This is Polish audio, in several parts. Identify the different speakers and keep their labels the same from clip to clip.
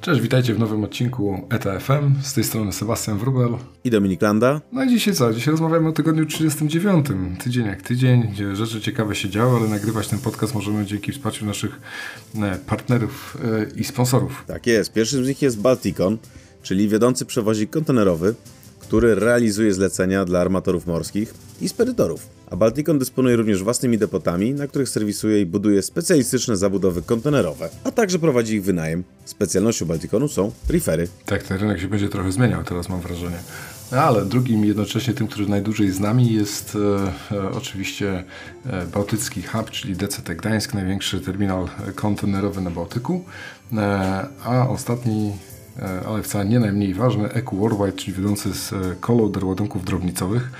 Speaker 1: Cześć, witajcie w nowym odcinku ETFM. Z tej strony Sebastian Wrubel.
Speaker 2: I Dominik Landa.
Speaker 1: No i dzisiaj co? Dzisiaj rozmawiamy o tygodniu 39. Tydzień jak tydzień, gdzie rzeczy ciekawe się działy, ale nagrywać ten podcast możemy dzięki wsparciu naszych e, partnerów e, i sponsorów.
Speaker 2: Tak jest. Pierwszy z nich jest Balticon, czyli wiodący przewozik kontenerowy, który realizuje zlecenia dla armatorów morskich i spedytorów. A Balticon dysponuje również własnymi depotami, na których serwisuje i buduje specjalistyczne zabudowy kontenerowe, a także prowadzi ich wynajem. Specjalnością Balticonu są rifery.
Speaker 1: Tak, ten rynek się będzie trochę zmieniał teraz, mam wrażenie. No, ale drugim jednocześnie tym, który najdłużej z nami jest e, e, oczywiście e, Bałtycki Hub, czyli DCT Gdańsk, największy terminal kontenerowy na Bałtyku. E, a ostatni ale wcale nie najmniej ważny, EQ Worldwide, czyli wiodący z koloder ładunków drobnicowych,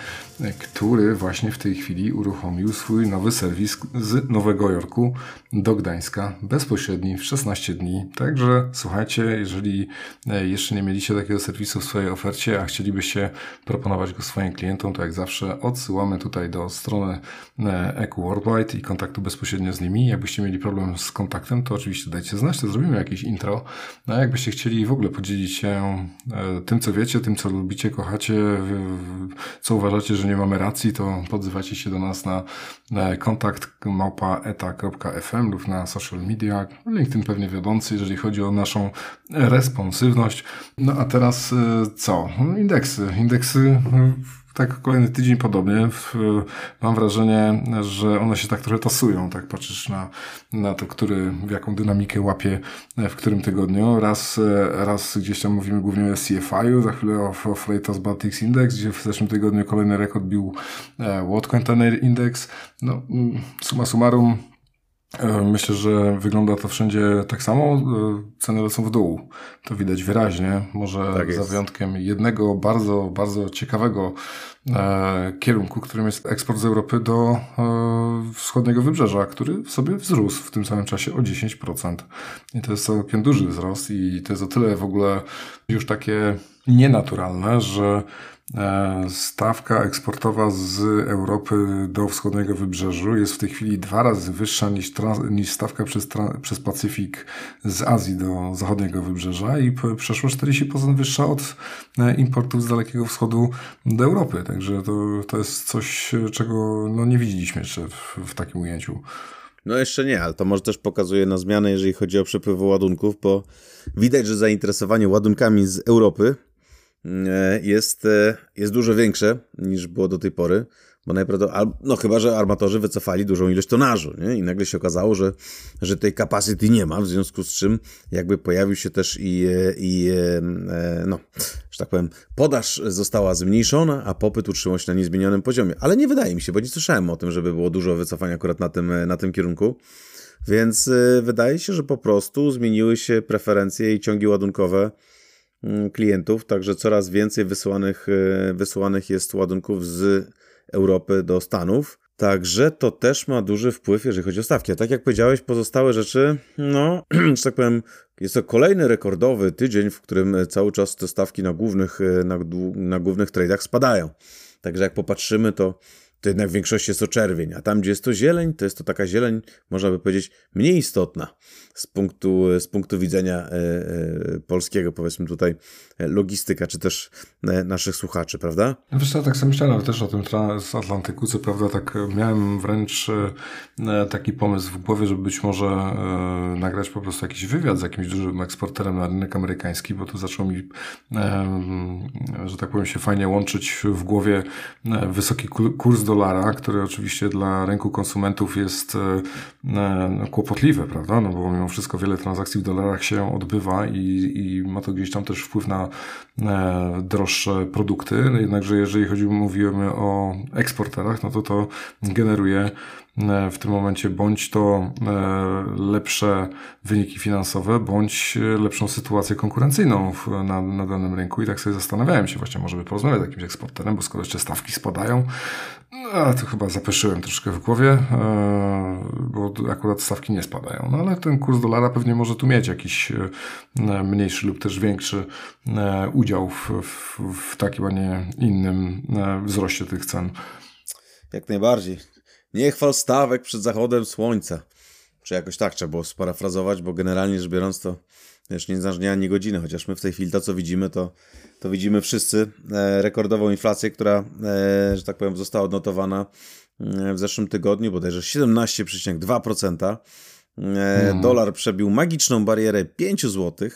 Speaker 1: który właśnie w tej chwili uruchomił swój nowy serwis z Nowego Jorku do Gdańska, bezpośredni w 16 dni. Także słuchajcie, jeżeli e, jeszcze nie mieliście takiego serwisu w swojej ofercie, a chcielibyście proponować go swoim klientom, to jak zawsze odsyłamy tutaj do strony EQ Worldwide i kontaktu bezpośrednio z nimi. Jakbyście mieli problem z kontaktem, to oczywiście dajcie znać, to zrobimy jakieś intro. No, a jakbyście chcieli w ogóle podzielić się e, tym, co wiecie, tym, co lubicie, kochacie, co uważacie, że nie mamy racji, to podzywacie się do nas na kontakt małpaeta.fm lub na social media. LinkedIn pewnie wiodący, jeżeli chodzi o naszą responsywność. No a teraz e, co? Indeksy. Indeksy tak kolejny tydzień podobnie. Mam wrażenie, że one się tak trochę tasują, tak patrzysz na, na to, który, w jaką dynamikę łapie w którym tygodniu. Raz, raz gdzieś tam mówimy głównie o CFI-u, za chwilę o, o Freightos Baltics Index, gdzie w zeszłym tygodniu kolejny rekord bił e, World Container Index. No, mm, suma summarum, E, myślę, że wygląda to wszędzie tak samo. E, ceny lecą w dół. To widać wyraźnie. Może tak za wyjątkiem jednego bardzo, bardzo ciekawego e, kierunku, którym jest eksport z Europy do e, wschodniego wybrzeża, który sobie wzrósł w tym samym czasie o 10%. I to jest całkiem duży wzrost i to jest o tyle w ogóle już takie nienaturalne, że E, stawka eksportowa z Europy do wschodniego wybrzeżu jest w tej chwili dwa razy wyższa niż, niż stawka przez, przez Pacyfik z Azji do zachodniego wybrzeża i przeszło 40% wyższa od e, importów z Dalekiego Wschodu do Europy. Także to, to jest coś, czego no, nie widzieliśmy jeszcze w, w takim ujęciu.
Speaker 2: No jeszcze nie, ale to może też pokazuje na zmianę, jeżeli chodzi o przepływ ładunków, bo widać, że zainteresowanie ładunkami z Europy jest, e, jest dużo większe niż było do tej pory, bo najprawdopodobniej, no chyba, że armatorzy wycofali dużą ilość tonażu, nie? I nagle się okazało, że, że tej capacity nie ma, w związku z czym jakby pojawił się też i, e, i no, że tak powiem, podaż została zmniejszona, a popyt utrzymał się na niezmienionym poziomie. Ale nie wydaje mi się, bo nie słyszałem o tym, żeby było dużo wycofania akurat na tym, na tym kierunku. Więc wydaje się, że po prostu zmieniły się preferencje i ciągi ładunkowe klientów, także coraz więcej wysyłanych, e, wysyłanych jest ładunków z Europy do Stanów. Także to też ma duży wpływ, jeżeli chodzi o stawki. A tak jak powiedziałeś, pozostałe rzeczy, no, że tak powiem, jest to kolejny rekordowy tydzień, w którym cały czas te stawki na głównych, e, na, na głównych tradeach spadają. Także jak popatrzymy, to to jednak w większości jest to czerwień, a tam, gdzie jest to zieleń, to jest to taka zieleń, można by powiedzieć, mniej istotna z punktu, z punktu widzenia e, e, polskiego, powiedzmy tutaj, e, logistyka, czy też naszych słuchaczy, prawda?
Speaker 1: Wiesz co, tak sobie myślałem też o tym z Atlantyku, co prawda tak miałem wręcz taki pomysł w głowie, żeby być może nagrać po prostu jakiś wywiad z jakimś dużym eksporterem na rynek amerykański, bo tu zaczął mi, że tak powiem, się fajnie łączyć w głowie wysoki kurs dolara, który oczywiście dla rynku konsumentów jest no, kłopotliwy, prawda? No bo mimo wszystko wiele transakcji w dolarach się odbywa i, i ma to gdzieś tam też wpływ na e, droższe produkty. Jednakże jeżeli chodzi, mówimy o eksporterach, no to to generuje w tym momencie bądź to e, lepsze wyniki finansowe, bądź lepszą sytuację konkurencyjną na, na danym rynku. I tak sobie zastanawiałem się właśnie, może by porozmawiać z jakimś eksporterem, bo skoro jeszcze stawki spadają, no, to chyba zapeszyłem troszkę w głowie, e, bo akurat stawki nie spadają. No ale ten kurs dolara pewnie może tu mieć jakiś mniejszy lub też większy udział w, w, w takim, a nie innym wzroście tych cen.
Speaker 2: Jak najbardziej. Nie chwal stawek przed zachodem słońca. czy jakoś tak trzeba było sparafrazować, bo generalnie rzecz biorąc to wiesz, nie znasz dnia ani godziny, chociaż my w tej chwili to, co widzimy, to, to widzimy wszyscy e, rekordową inflację, która, e, że tak powiem, została odnotowana e, w zeszłym tygodniu, bodajże 17,2%. E, hmm. Dolar przebił magiczną barierę 5 zł,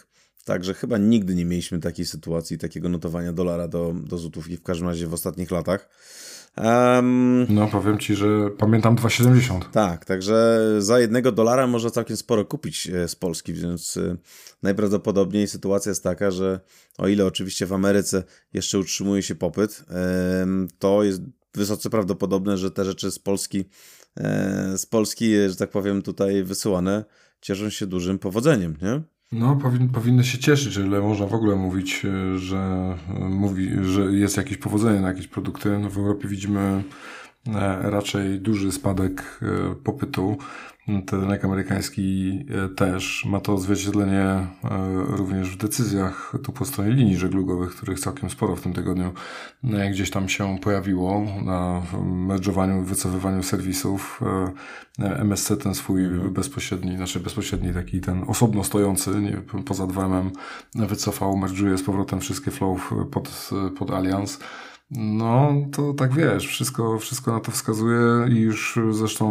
Speaker 2: także chyba nigdy nie mieliśmy takiej sytuacji, takiego notowania dolara do, do złotówki, w każdym razie w ostatnich latach.
Speaker 1: Um, no, powiem ci, że pamiętam 2,70.
Speaker 2: Tak, także za jednego dolara można całkiem sporo kupić e, z Polski, więc e, najprawdopodobniej sytuacja jest taka, że o ile oczywiście w Ameryce jeszcze utrzymuje się popyt, to jest wysoce prawdopodobne, że te rzeczy z Polski, e, z Polski, że tak powiem, tutaj wysyłane cieszą się dużym powodzeniem, nie?
Speaker 1: No, powin, powinny się cieszyć, ile można w ogóle mówić, e, że, e, mówi, że jest jakieś powodzenie na jakieś produkty. No, w Europie widzimy e, raczej duży spadek popytu. Ten rynek amerykański też ma to odzwierciedlenie również w decyzjach tu po stronie linii żeglugowych, których całkiem sporo w tym tygodniu gdzieś tam się pojawiło na merdżowaniu wycofywaniu serwisów. MSC ten swój bezpośredni, znaczy bezpośredni taki ten osobno stojący, nie, poza 2 wycofał, merdżuje z powrotem wszystkie flow pod, pod Allianz. No, to tak wiesz, wszystko, wszystko na to wskazuje i już zresztą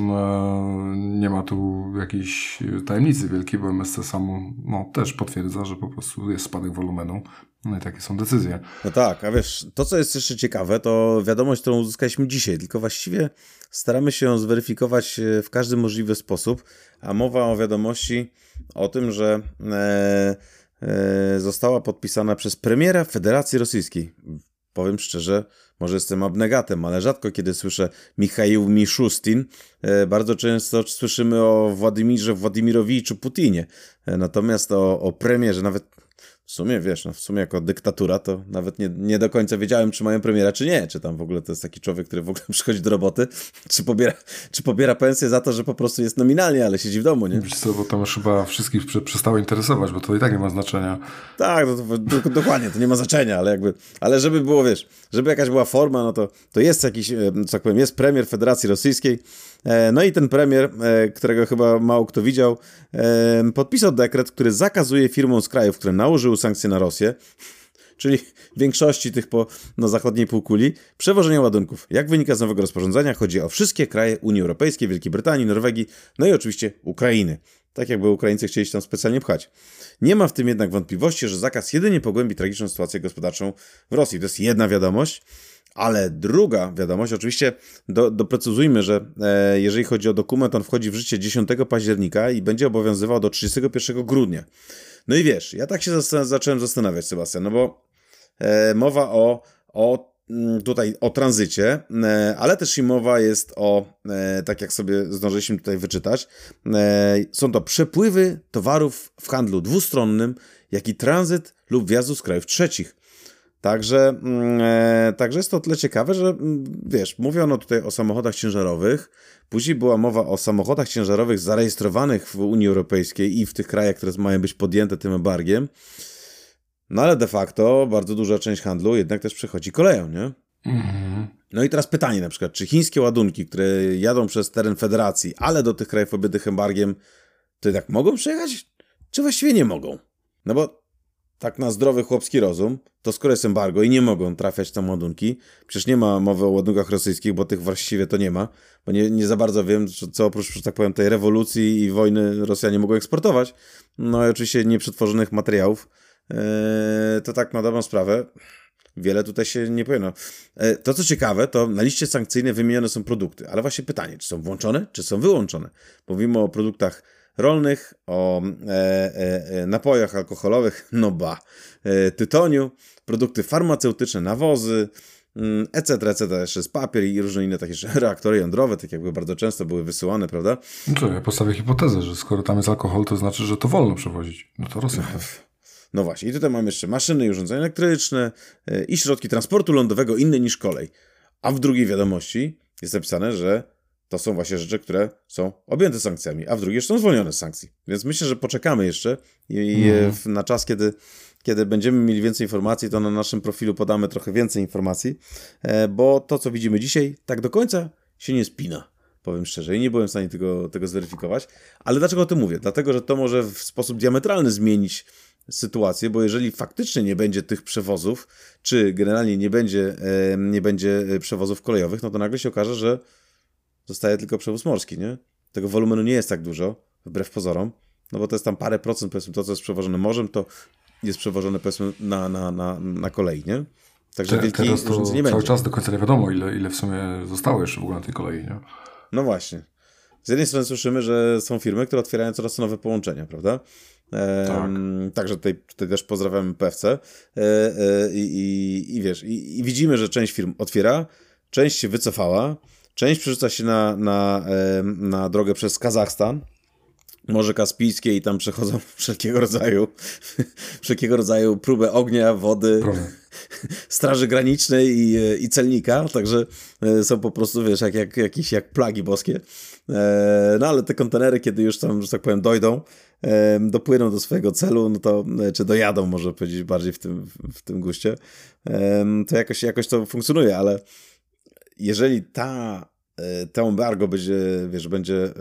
Speaker 1: e, nie ma tu jakiejś tajemnicy wielkiej, bo MSC samo no, też potwierdza, że po prostu jest spadek wolumenu. No i takie są decyzje.
Speaker 2: No tak, a wiesz, to co jest jeszcze ciekawe, to wiadomość, którą uzyskaliśmy dzisiaj, tylko właściwie staramy się ją zweryfikować e, w każdy możliwy sposób, a mowa o wiadomości o tym, że e, e, została podpisana przez premiera Federacji Rosyjskiej. Powiem szczerze, może jestem abnegatem, ale rzadko kiedy słyszę Michał Miszustin. E, bardzo często słyszymy o Władimirze Władimirowiczu Putinie. E, natomiast o, o premierze, nawet w sumie, wiesz, no w sumie jako dyktatura to nawet nie, nie do końca wiedziałem, czy mają premiera, czy nie. Czy tam w ogóle to jest taki człowiek, który w ogóle przychodzi do roboty, czy pobiera, czy pobiera pensję za to, że po prostu jest nominalnie, ale siedzi w domu, nie?
Speaker 1: Wiesz co, bo to już chyba wszystkich przestało interesować, bo to i tak nie ma znaczenia.
Speaker 2: Tak, no to, to, dokładnie, to nie ma znaczenia, ale jakby, ale żeby było, wiesz, żeby jakaś była forma, no to, to jest jakiś, co tak powiem, jest premier Federacji Rosyjskiej, no i ten premier, e, którego chyba mało kto widział, e, podpisał dekret, który zakazuje firmom z krajów, które nałożyły sankcje na Rosję, czyli większości tych po no, zachodniej półkuli, przewożenia ładunków. Jak wynika z nowego rozporządzenia, chodzi o wszystkie kraje Unii Europejskiej, Wielkiej Brytanii, Norwegii, no i oczywiście Ukrainy. Tak jakby Ukraińcy chcieli się tam specjalnie pchać. Nie ma w tym jednak wątpliwości, że zakaz jedynie pogłębi tragiczną sytuację gospodarczą w Rosji. To jest jedna wiadomość. Ale druga wiadomość, oczywiście do, doprecyzujmy, że e, jeżeli chodzi o dokument, on wchodzi w życie 10 października i będzie obowiązywał do 31 grudnia. No i wiesz, ja tak się zacząłem zastanawiać, Sebastian, no bo e, mowa o, o mm, tutaj o tranzycie, e, ale też i mowa jest o, e, tak jak sobie zdążyliśmy tutaj wyczytać, e, są to przepływy towarów w handlu dwustronnym, jak i tranzyt lub wjazdu z krajów trzecich. Także, mm, e, także jest to tyle ciekawe, że mm, wiesz, mówiono tutaj o samochodach ciężarowych, później była mowa o samochodach ciężarowych zarejestrowanych w Unii Europejskiej i w tych krajach, które mają być podjęte tym embargiem. No ale de facto bardzo duża część handlu jednak też przechodzi koleją, nie? Mhm. No i teraz pytanie na przykład, czy chińskie ładunki, które jadą przez teren federacji, ale do tych krajów objętych embargiem, to jednak mogą przejechać? Czy właściwie nie mogą? No bo tak na zdrowy chłopski rozum, to skoro jest embargo i nie mogą trafiać tam ładunki, przecież nie ma mowy o ładunkach rosyjskich, bo tych właściwie to nie ma, bo nie, nie za bardzo wiem, co oprócz, że tak powiem, tej rewolucji i wojny Rosjanie mogą eksportować, no i oczywiście nieprzetworzonych materiałów, yy, to tak na dobrą sprawę, wiele tutaj się nie powinno. E, to, co ciekawe, to na liście sankcyjnej wymienione są produkty, ale właśnie pytanie, czy są włączone, czy są wyłączone? Mówimy o produktach rolnych, o e, e, e, napojach alkoholowych, no ba, tytoniu, produkty farmaceutyczne, nawozy, etc., mm, etc. Jeszcze jest papier i różne inne takie reaktory jądrowe, tak jakby bardzo często były wysyłane, prawda?
Speaker 1: No to ja postawię hipotezę, że skoro tam jest alkohol, to znaczy, że to wolno przewozić. No to Rosja.
Speaker 2: No właśnie, i tutaj mamy jeszcze maszyny i urządzenia elektryczne i środki transportu lądowego inne niż kolej. A w drugiej wiadomości jest napisane, że to są właśnie rzeczy, które są objęte sankcjami, a w drugiej są zwolnione z sankcji. Więc myślę, że poczekamy jeszcze i mm. na czas, kiedy, kiedy będziemy mieli więcej informacji, to na naszym profilu podamy trochę więcej informacji, e, bo to, co widzimy dzisiaj, tak do końca się nie spina. powiem szczerze. I nie byłem w stanie tego, tego zweryfikować. Ale dlaczego o tym mówię? Dlatego, że to może w sposób diametralny zmienić sytuację, bo jeżeli faktycznie nie będzie tych przewozów, czy generalnie nie będzie, nie będzie przewozów kolejowych, no to nagle się okaże, że zostaje tylko przewóz morski, nie? Tego wolumenu nie jest tak dużo, wbrew pozorom, no bo to jest tam parę procent, powiedzmy, to co jest przewożone morzem, to jest przewożone, powiedzmy, na, na, na, na kolei, nie?
Speaker 1: Także Te, wielkiej to nie cały będzie. czas do końca nie wiadomo, ile, ile w sumie zostało jeszcze w ogóle na tej kolei, nie?
Speaker 2: No właśnie. Z jednej strony słyszymy, że są firmy, które otwierają coraz nowe połączenia, prawda? Tak. Także tutaj, tutaj też pozdrawiamy PFC. E, e, I, i, i wiesz, i, i, widzimy, że część firm otwiera, część się wycofała, część przerzuca się na, na, na drogę przez Kazachstan, Morze Kaspijskie i tam przechodzą wszelkiego rodzaju wszelkiego rodzaju próbę ognia, wody, Proszę. straży granicznej i, i celnika, także e, są po prostu, wiesz, jak, jak, jakieś jak plagi boskie. E, no ale te kontenery, kiedy już tam, że tak powiem, dojdą, e, dopłyną do swojego celu, no to, czy dojadą, może powiedzieć bardziej w tym, w tym guście, to jakoś, jakoś to funkcjonuje, ale jeżeli ta E, to embargo będzie, wiesz, będzie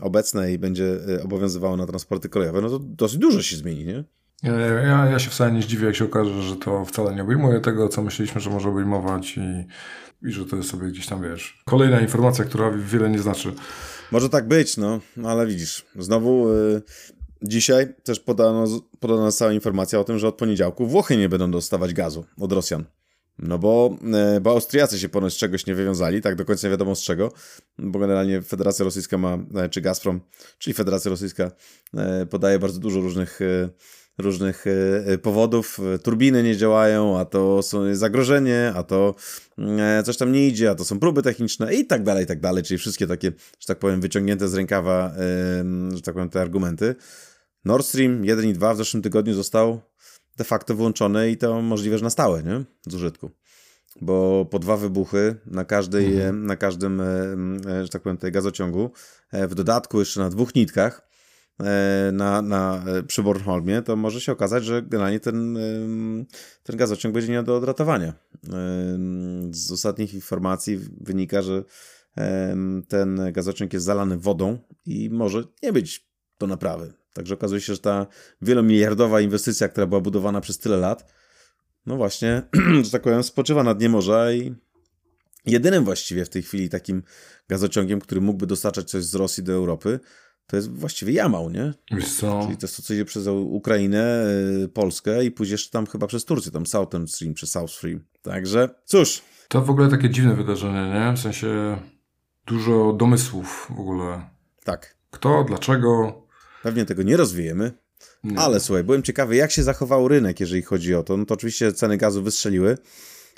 Speaker 2: obecne i będzie e, obowiązywało na transporty kolejowe, no to dosyć dużo się zmieni, nie?
Speaker 1: Ja, ja się wcale nie zdziwię, jak się okaże, że to wcale nie obejmuje tego, co myśleliśmy, że może obejmować i, i że to jest sobie gdzieś tam, wiesz, kolejna informacja, która wiele nie znaczy.
Speaker 2: Może tak być, no, ale widzisz, znowu y, dzisiaj też podano, podano cała informacja o tym, że od poniedziałku Włochy nie będą dostawać gazu od Rosjan. No bo, e, bo Austriacy się ponoć czegoś nie wywiązali, tak do końca nie wiadomo z czego, bo generalnie Federacja Rosyjska ma, e, czy Gazprom, czyli Federacja Rosyjska e, podaje bardzo dużo różnych różnych powodów. Turbiny nie działają, a to są zagrożenie, a to coś tam nie idzie, a to są próby techniczne i tak dalej, i tak dalej. Czyli wszystkie takie, że tak powiem, wyciągnięte z rękawa, że tak powiem, te argumenty. Nord Stream 1 i 2 w zeszłym tygodniu został de facto wyłączone i to możliwe, że na stałe, nie? Z użytku. Bo po dwa wybuchy na, każdej, mhm. na każdym, e, e, że tak powiem, tej gazociągu, e, w dodatku jeszcze na dwóch nitkach, na, na, przy Bornholmie, to może się okazać, że generalnie ten, ten gazociąg będzie nie do odratowania. Z ostatnich informacji wynika, że ten gazociąg jest zalany wodą i może nie być do naprawy. Także okazuje się, że ta wielomiliardowa inwestycja, która była budowana przez tyle lat, no właśnie, że tak powiem, spoczywa na dnie morza i jedynym właściwie w tej chwili takim gazociągiem, który mógłby dostarczać coś z Rosji do Europy, to jest właściwie Jamał, nie?
Speaker 1: Co?
Speaker 2: Czyli to jest to, co idzie przez Ukrainę, y, Polskę i później jeszcze tam chyba przez Turcję, tam Southern Stream czy South Stream. Także cóż.
Speaker 1: To w ogóle takie dziwne wydarzenie, nie? W sensie dużo domysłów w ogóle.
Speaker 2: Tak.
Speaker 1: Kto, dlaczego,
Speaker 2: Pewnie tego nie rozwijemy. Ale słuchaj, byłem ciekawy, jak się zachował rynek, jeżeli chodzi o to. No to oczywiście ceny gazu wystrzeliły,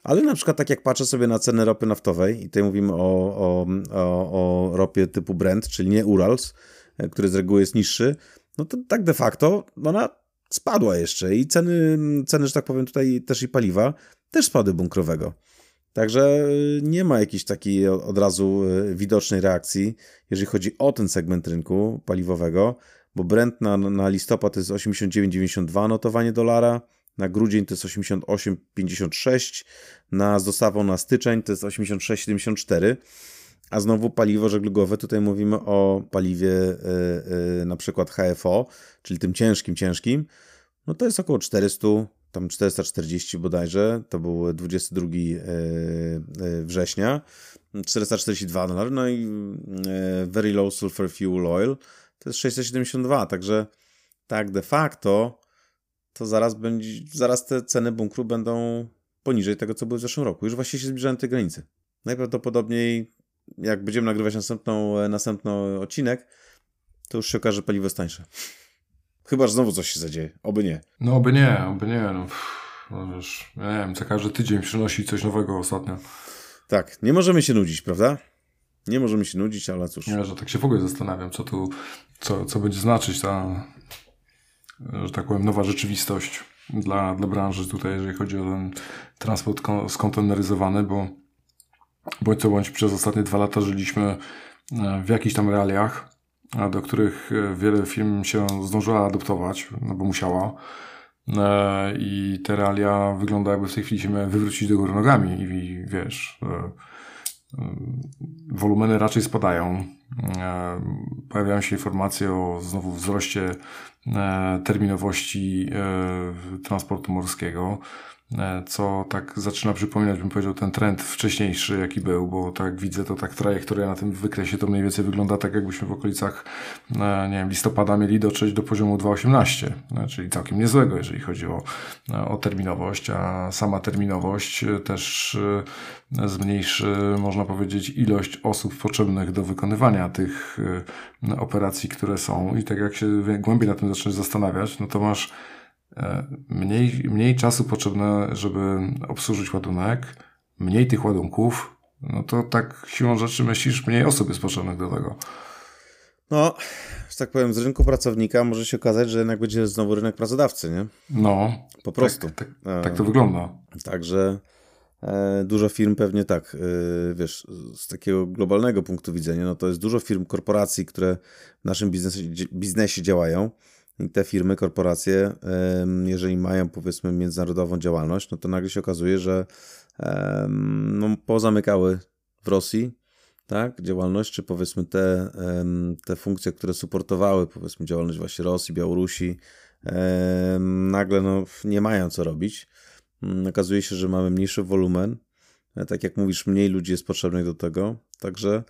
Speaker 2: ale na przykład tak jak patrzę sobie na ceny ropy naftowej, i tutaj mówimy o, o, o, o ropie typu Brent, czyli nie Urals, e, który z reguły jest niższy, no to tak de facto ona spadła jeszcze i ceny, ceny, że tak powiem tutaj też i paliwa, też spadły bunkrowego. Także y, nie ma jakiejś takiej od razu y, widocznej reakcji, jeżeli chodzi o ten segment rynku paliwowego bo Brent na, na listopad to jest 89,92 notowanie dolara, na grudzień to jest 88,56, na z dostawą na styczeń to jest 86,74, a znowu paliwo żeglugowe, tutaj mówimy o paliwie yy, yy, na przykład HFO, czyli tym ciężkim, ciężkim, no to jest około 400, tam 440 bodajże, to był 22 yy, września, 442 dolary, no i Very Low Sulfur Fuel Oil, to jest 672, także tak de facto to zaraz będzie, zaraz te ceny bunkru będą poniżej tego, co były w zeszłym roku. Już właściwie się zbliżają te granice. Najprawdopodobniej, jak będziemy nagrywać następną, następny odcinek, to już się okaże, że paliwo jest tańsze. Chyba, że znowu coś się zadzieje. Oby nie.
Speaker 1: No, oby nie, oby nie. No, no wiesz, ja nie wiem, co każdy tydzień przynosi coś nowego ostatnio.
Speaker 2: Tak, nie możemy się nudzić, prawda? Nie możemy się nudzić, ale cóż.
Speaker 1: Ja, że tak się w ogóle zastanawiam, co tu, co, co będzie znaczyć ta, że tak powiem, nowa rzeczywistość dla, dla branży tutaj, jeżeli chodzi o ten transport skonteneryzowany, bo bądź co bądź przez ostatnie dwa lata żyliśmy e, w jakichś tam realiach, do których e, wiele firm się zdążyła adoptować, no bo musiała. E, I te realia wygląda jakby w tej chwili się wywrócić do góry nogami i wiesz wolumeny raczej spadają. Pojawiają się informacje o znowu wzroście terminowości transportu morskiego. E, co tak zaczyna przypominać, bym powiedział, ten trend wcześniejszy, jaki był, bo tak widzę, to tak trajektoria na tym wykresie to mniej więcej wygląda tak, jakbyśmy w okolicach, e, nie wiem, listopada mieli dotrzeć do poziomu 2,18, e, czyli całkiem niezłego, jeżeli chodzi o, o terminowość, a sama terminowość też zmniejszy, można powiedzieć, ilość osób potrzebnych do wykonywania tych operacji, które są. I tak jak się głębiej na tym zaczniesz zastanawiać, no to masz mniej, mniej czasu potrzebne, żeby obsłużyć ładunek, mniej tych ładunków, no to tak siłą rzeczy myślisz, mniej osób jest potrzebnych do tego.
Speaker 2: No, że tak powiem, z rynku pracownika może się okazać, że jednak będzie znowu rynek pracodawcy, nie?
Speaker 1: No.
Speaker 2: Po prostu.
Speaker 1: Tak, tak, tak to wygląda.
Speaker 2: Także e, dużo firm pewnie tak, e, wiesz, z takiego globalnego punktu widzenia, no to jest dużo firm, korporacji, które w naszym biznesie, biznesie działają te firmy, korporacje, jeżeli mają powiedzmy międzynarodową działalność, no to nagle się okazuje, że no, pozamykały w Rosji tak, działalność, czy powiedzmy te, te funkcje, które supportowały powiedzmy działalność właśnie Rosji, Białorusi, nagle no, nie mają co robić. Mm, okazuje się, że mamy mniejszy wolumen. E, tak jak mówisz, mniej ludzi jest potrzebnych do tego. Także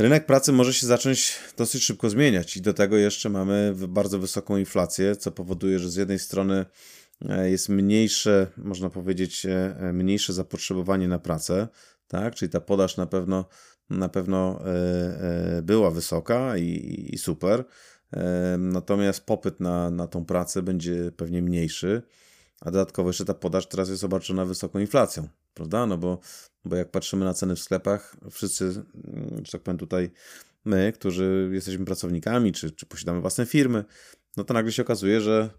Speaker 2: rynek pracy może się zacząć dosyć szybko zmieniać i do tego jeszcze mamy bardzo wysoką inflację, co powoduje, że z jednej strony e, jest mniejsze, można powiedzieć, e, e, mniejsze zapotrzebowanie na pracę, tak? Czyli ta podaż na pewno, na pewno była wysoka i, i super. Natomiast popyt na, na tą pracę będzie pewnie mniejszy, a dodatkowo jeszcze ta podaż teraz jest obarczona wysoką inflacją, prawda? No bo bo jak patrzymy na ceny w sklepach, wszyscy, mm, że tak powiem tutaj, my, którzy jesteśmy pracownikami, czy, czy posiadamy własne firmy, no to nagle się okazuje, że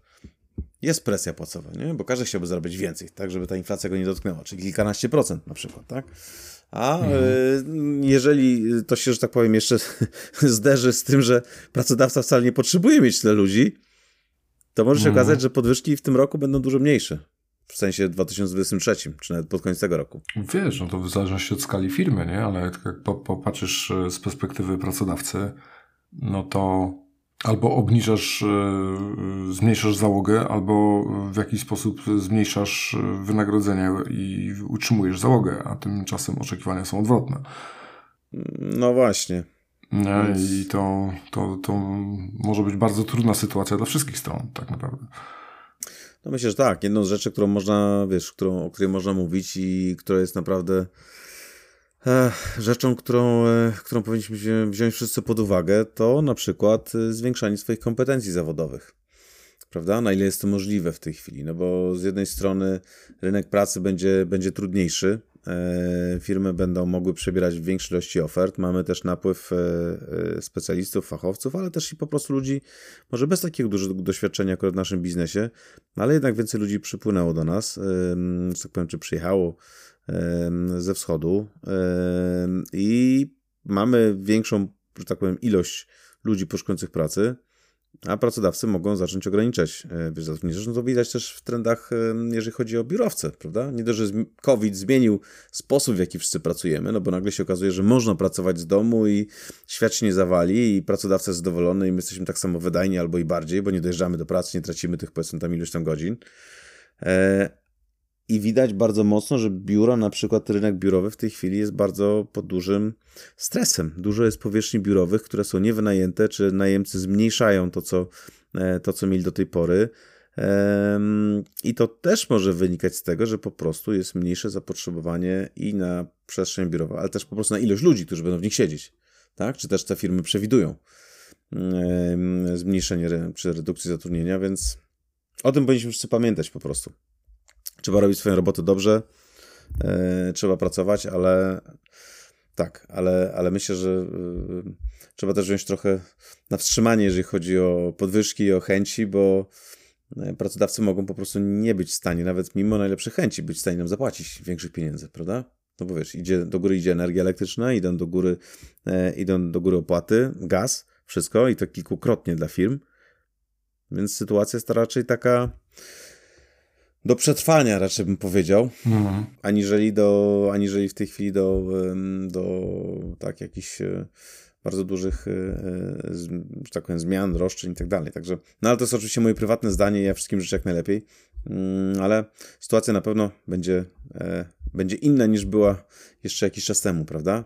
Speaker 2: jest presja płacowa, nie? bo każdy chciałby zarobić więcej, tak, żeby ta inflacja go nie dotknęła, czyli kilkanaście procent na przykład, tak? A mhm. jeżeli to się, że tak powiem, jeszcze zderzy z tym, że pracodawca wcale nie potrzebuje mieć tyle ludzi, to może się mhm. okazać, że podwyżki w tym roku będą dużo mniejsze w sensie 2023, czy nawet pod koniec tego roku.
Speaker 1: Wiesz, no to w zależności od skali firmy, nie? Ale jak popatrzysz e, z perspektywy pracodawcy, no to albo obniżasz, e, zmniejszasz załogę, albo w jakiś sposób zmniejszasz e, wynagrodzenie i utrzymujesz załogę, a tymczasem oczekiwania są odwrotne.
Speaker 2: No właśnie.
Speaker 1: Nie? I to, to, to może być bardzo trudna sytuacja dla wszystkich stron, tak naprawdę.
Speaker 2: No myślę, że tak. Jedną z rzeczy, którą można, wiesz, którą, o której można mówić i która jest naprawdę e, rzeczą, którą, e, którą powinniśmy wziąć wszyscy pod uwagę, to na przykład e, zwiększanie swoich kompetencji zawodowych. Prawda? Na ile jest to możliwe w tej chwili? No bo z jednej strony rynek pracy będzie, będzie trudniejszy, firmy będą mogły przebierać w większej ilości ofert. Mamy też napływ e, e, specjalistów, fachowców, ale też i po prostu ludzi, może bez takiego dużego doświadczenia akurat w naszym biznesie, ale jednak więcej ludzi przypłynęło do nas, że tak powiem, czy przyjechało ze wschodu i mamy większą, że tak powiem, ilość ludzi poszukujących pracy a pracodawcy mogą zacząć ograniczać e, zatrudnienie. Zresztą to widać też w trendach, e, jeżeli chodzi o biurowce, prawda? Nie dość, że COVID zmienił sposób, w jaki wszyscy pracujemy, no bo nagle się okazuje, że można pracować z domu i świat się nie zawali i pracodawca jest zadowolony i my jesteśmy tak samo wydajni albo i bardziej, bo nie dojeżdżamy do pracy, nie tracimy tych powiedzmy tam ilość tam godzin. I widać bardzo mocno, że biuro, na przykład rynek biurowy w tej chwili jest bardzo pod dużym stresem. Dużo jest powierzchni biurowych, które są niewynajęte, czy najemcy zmniejszają to, co, e, to, co mieli do tej pory. I to też może wynikać z tego, że po prostu jest mniejsze zapotrzebowanie i na przestrzeń biurową, ale też po prostu na ilość ludzi, którzy będą w nich siedzieć. Tak? Czy też te firmy przewidują zmniejszenie czy redukcję zatrudnienia, więc o tym powinniśmy wszyscy pamiętać po prostu. Trzeba robić swoją robotę dobrze, yy, trzeba pracować, ale tak, ale, ale myślę, że yy, trzeba też wziąć trochę na wstrzymanie, jeżeli chodzi o podwyżki i o chęci, bo e, pracodawcy mogą po prostu nie być w stanie, nawet mimo najlepszych chęci, być w stanie nam zapłacić większych pieniędzy, prawda? No bo wiesz, idzie, do góry idzie energia elektryczna, idą do góry, e, idą do góry opłaty, gaz, wszystko i to kilkukrotnie dla firm. Więc sytuacja jest raczej taka do przetrwania, raczej bym powiedział,
Speaker 1: Mhm.
Speaker 2: aniżeli, do, aniżeli w tej chwili do, do tak jakichś e, bardzo dużych, e, e, że tak powiem, zmian, roszczeń i tak dalej. Także, no ale to jest oczywiście moje prywatne zdanie, ja wszystkim życzę jak najlepiej, Mm, ale sytuacja na pewno będzie, będzie inna niż była jeszcze jakiś czas temu, prawda?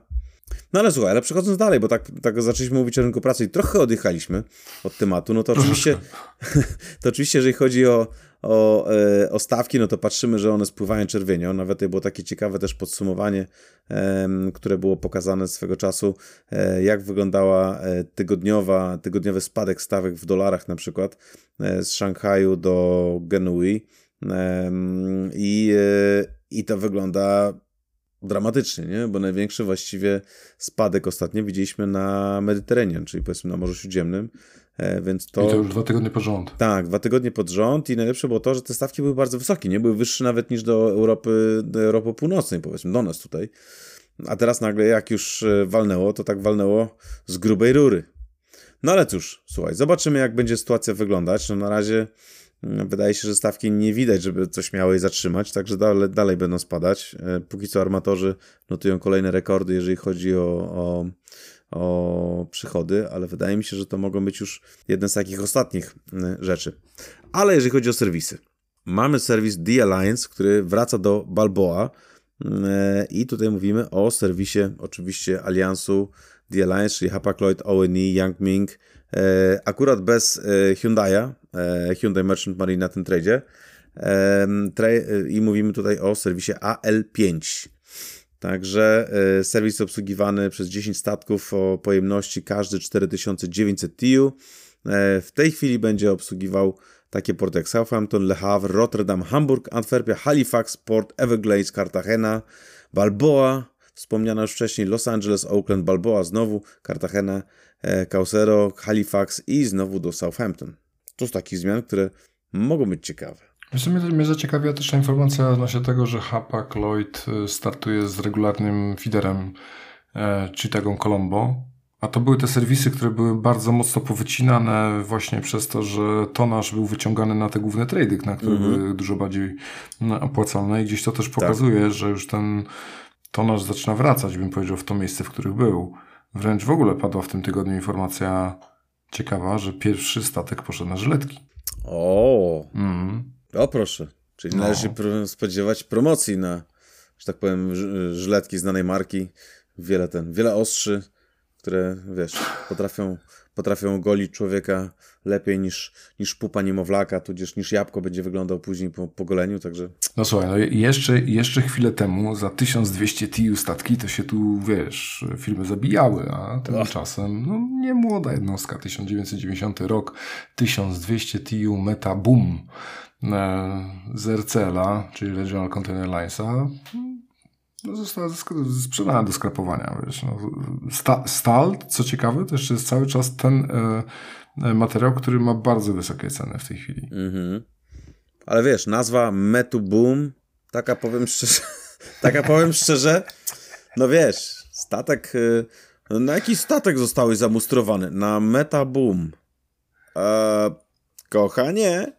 Speaker 2: No ale słuchaj, ale przechodząc dalej, bo tak, tak zaczęliśmy mówić o rynku pracy i trochę odjechaliśmy od tematu, no to oczywiście, to oczywiście jeżeli chodzi o, o, e, o stawki, no to patrzymy, że one spływają czerwienią. Nawet było takie ciekawe też podsumowanie, które było pokazane swego czasu, e, jak wyglądała e, tygodniowa, tygodniowy spadek stawek w dolarach na przykład z Szanghaju do Genui i, i to wygląda dramatycznie, nie? bo największy właściwie spadek ostatnio widzieliśmy na Mediterranean, czyli powiedzmy na Morzu Śródziemnym, e, więc
Speaker 1: I to już dwa tygodnie pod rząd.
Speaker 2: tak, dwa tygodnie pod rząd i najlepsze było to, że te stawki były bardzo wysokie, nie? Były wyższe nawet niż do Europy, do Europy Północnej, powiedzmy, do nas tutaj. A teraz nagle jak już e, walnęło, to tak walnęło z grubej rury. No ale cóż, słuchaj, zobaczymy jak będzie sytuacja wyglądać. No na razie mm, wydaje się, że stawki nie widać, żeby coś miało je zatrzymać, także dalej, dalej będą spadać. E, Póki co armatorzy notują kolejne rekordy, jeżeli chodzi o, o, o przychody, ale wydaje mi się, że to mogą być już jedne z takich ostatnich y, rzeczy. Ale jeżeli chodzi o serwisy, mamy serwis The Alliance, który wraca do Balboa y, i tutaj mówimy o serwisie oczywiście aliansu The Alliance, czyli Hapag-Lloyd, ONE, Yang Ming, y, akurat bez Hyundai'a, Hyundai Merchant Marine na tym tradzie i mówimy tutaj o serwisie AL5. Także e, serwis obsługiwany przez 10 statków o pojemności każdy 4900 TEU. E, W tej chwili będzie obsługiwał takie porty jak Southampton, Le Havre, Rotterdam, Hamburg, Antwerpia, Halifax, Port Everglades, Cartagena, Balboa, wspomniana już wcześniej Los Angeles, Oakland, Balboa znowu, Cartagena, e, Caucero, Halifax i znowu do Southampton. To z takich zmian, które mogą być ciekawe.
Speaker 1: Wiesz, mnie, mnie zaciekawiła też ta informacja odnośnie tego, że Hapag Lloyd y, startuje z regularnym feederem e, Chittagą Colombo. A to były te serwisy, które były bardzo mocno powycinane właśnie przez to, że tonaż był wyciągany na te główne trady, na które
Speaker 2: Mhm.
Speaker 1: były dużo bardziej no, opłacalne. I gdzieś to też pokazuje, że już ten tonaż zaczyna wracać, bym powiedział, w to miejsce, w których był. Wręcz w ogóle padła w tym tygodniu informacja ciekawa, że pierwszy statek poszedł na żyletki.
Speaker 2: O,
Speaker 1: Mm.
Speaker 2: O proszę. Czyli
Speaker 1: No.
Speaker 2: należy spodziewać promocji na, że tak powiem, żyletki znanej marki. Wiele ten, wiele ostrzy, które, wiesz, potrafią, potrafią golić człowieka lepiej niż, niż pupa niemowlaka, tudzież niż jabłko będzie wyglądał później po, po goleniu, także
Speaker 1: No słuchaj, no jeszcze, jeszcze chwilę temu za 1200 TIU statki to się tu, wiesz, firmy zabijały, a tymczasem, no nie młoda jednostka, 1990 rok, 1200 TIU Meta Boom z RCL-a, czyli Regional Container Linesa, no, została sprzedana do skrapowania, wiesz. No, sta, stal, co ciekawe, to jeszcze jest cały czas ten e, e, materiał, który ma bardzo wysokie ceny w tej chwili.
Speaker 2: Mhm. Ale wiesz, nazwa Metu Boom, taka powiem szczerze, taka powiem szczerze, no wiesz, statek, y, na jaki statek zostałeś zamustrowany? Na Meta Boom. Eee, kochanie.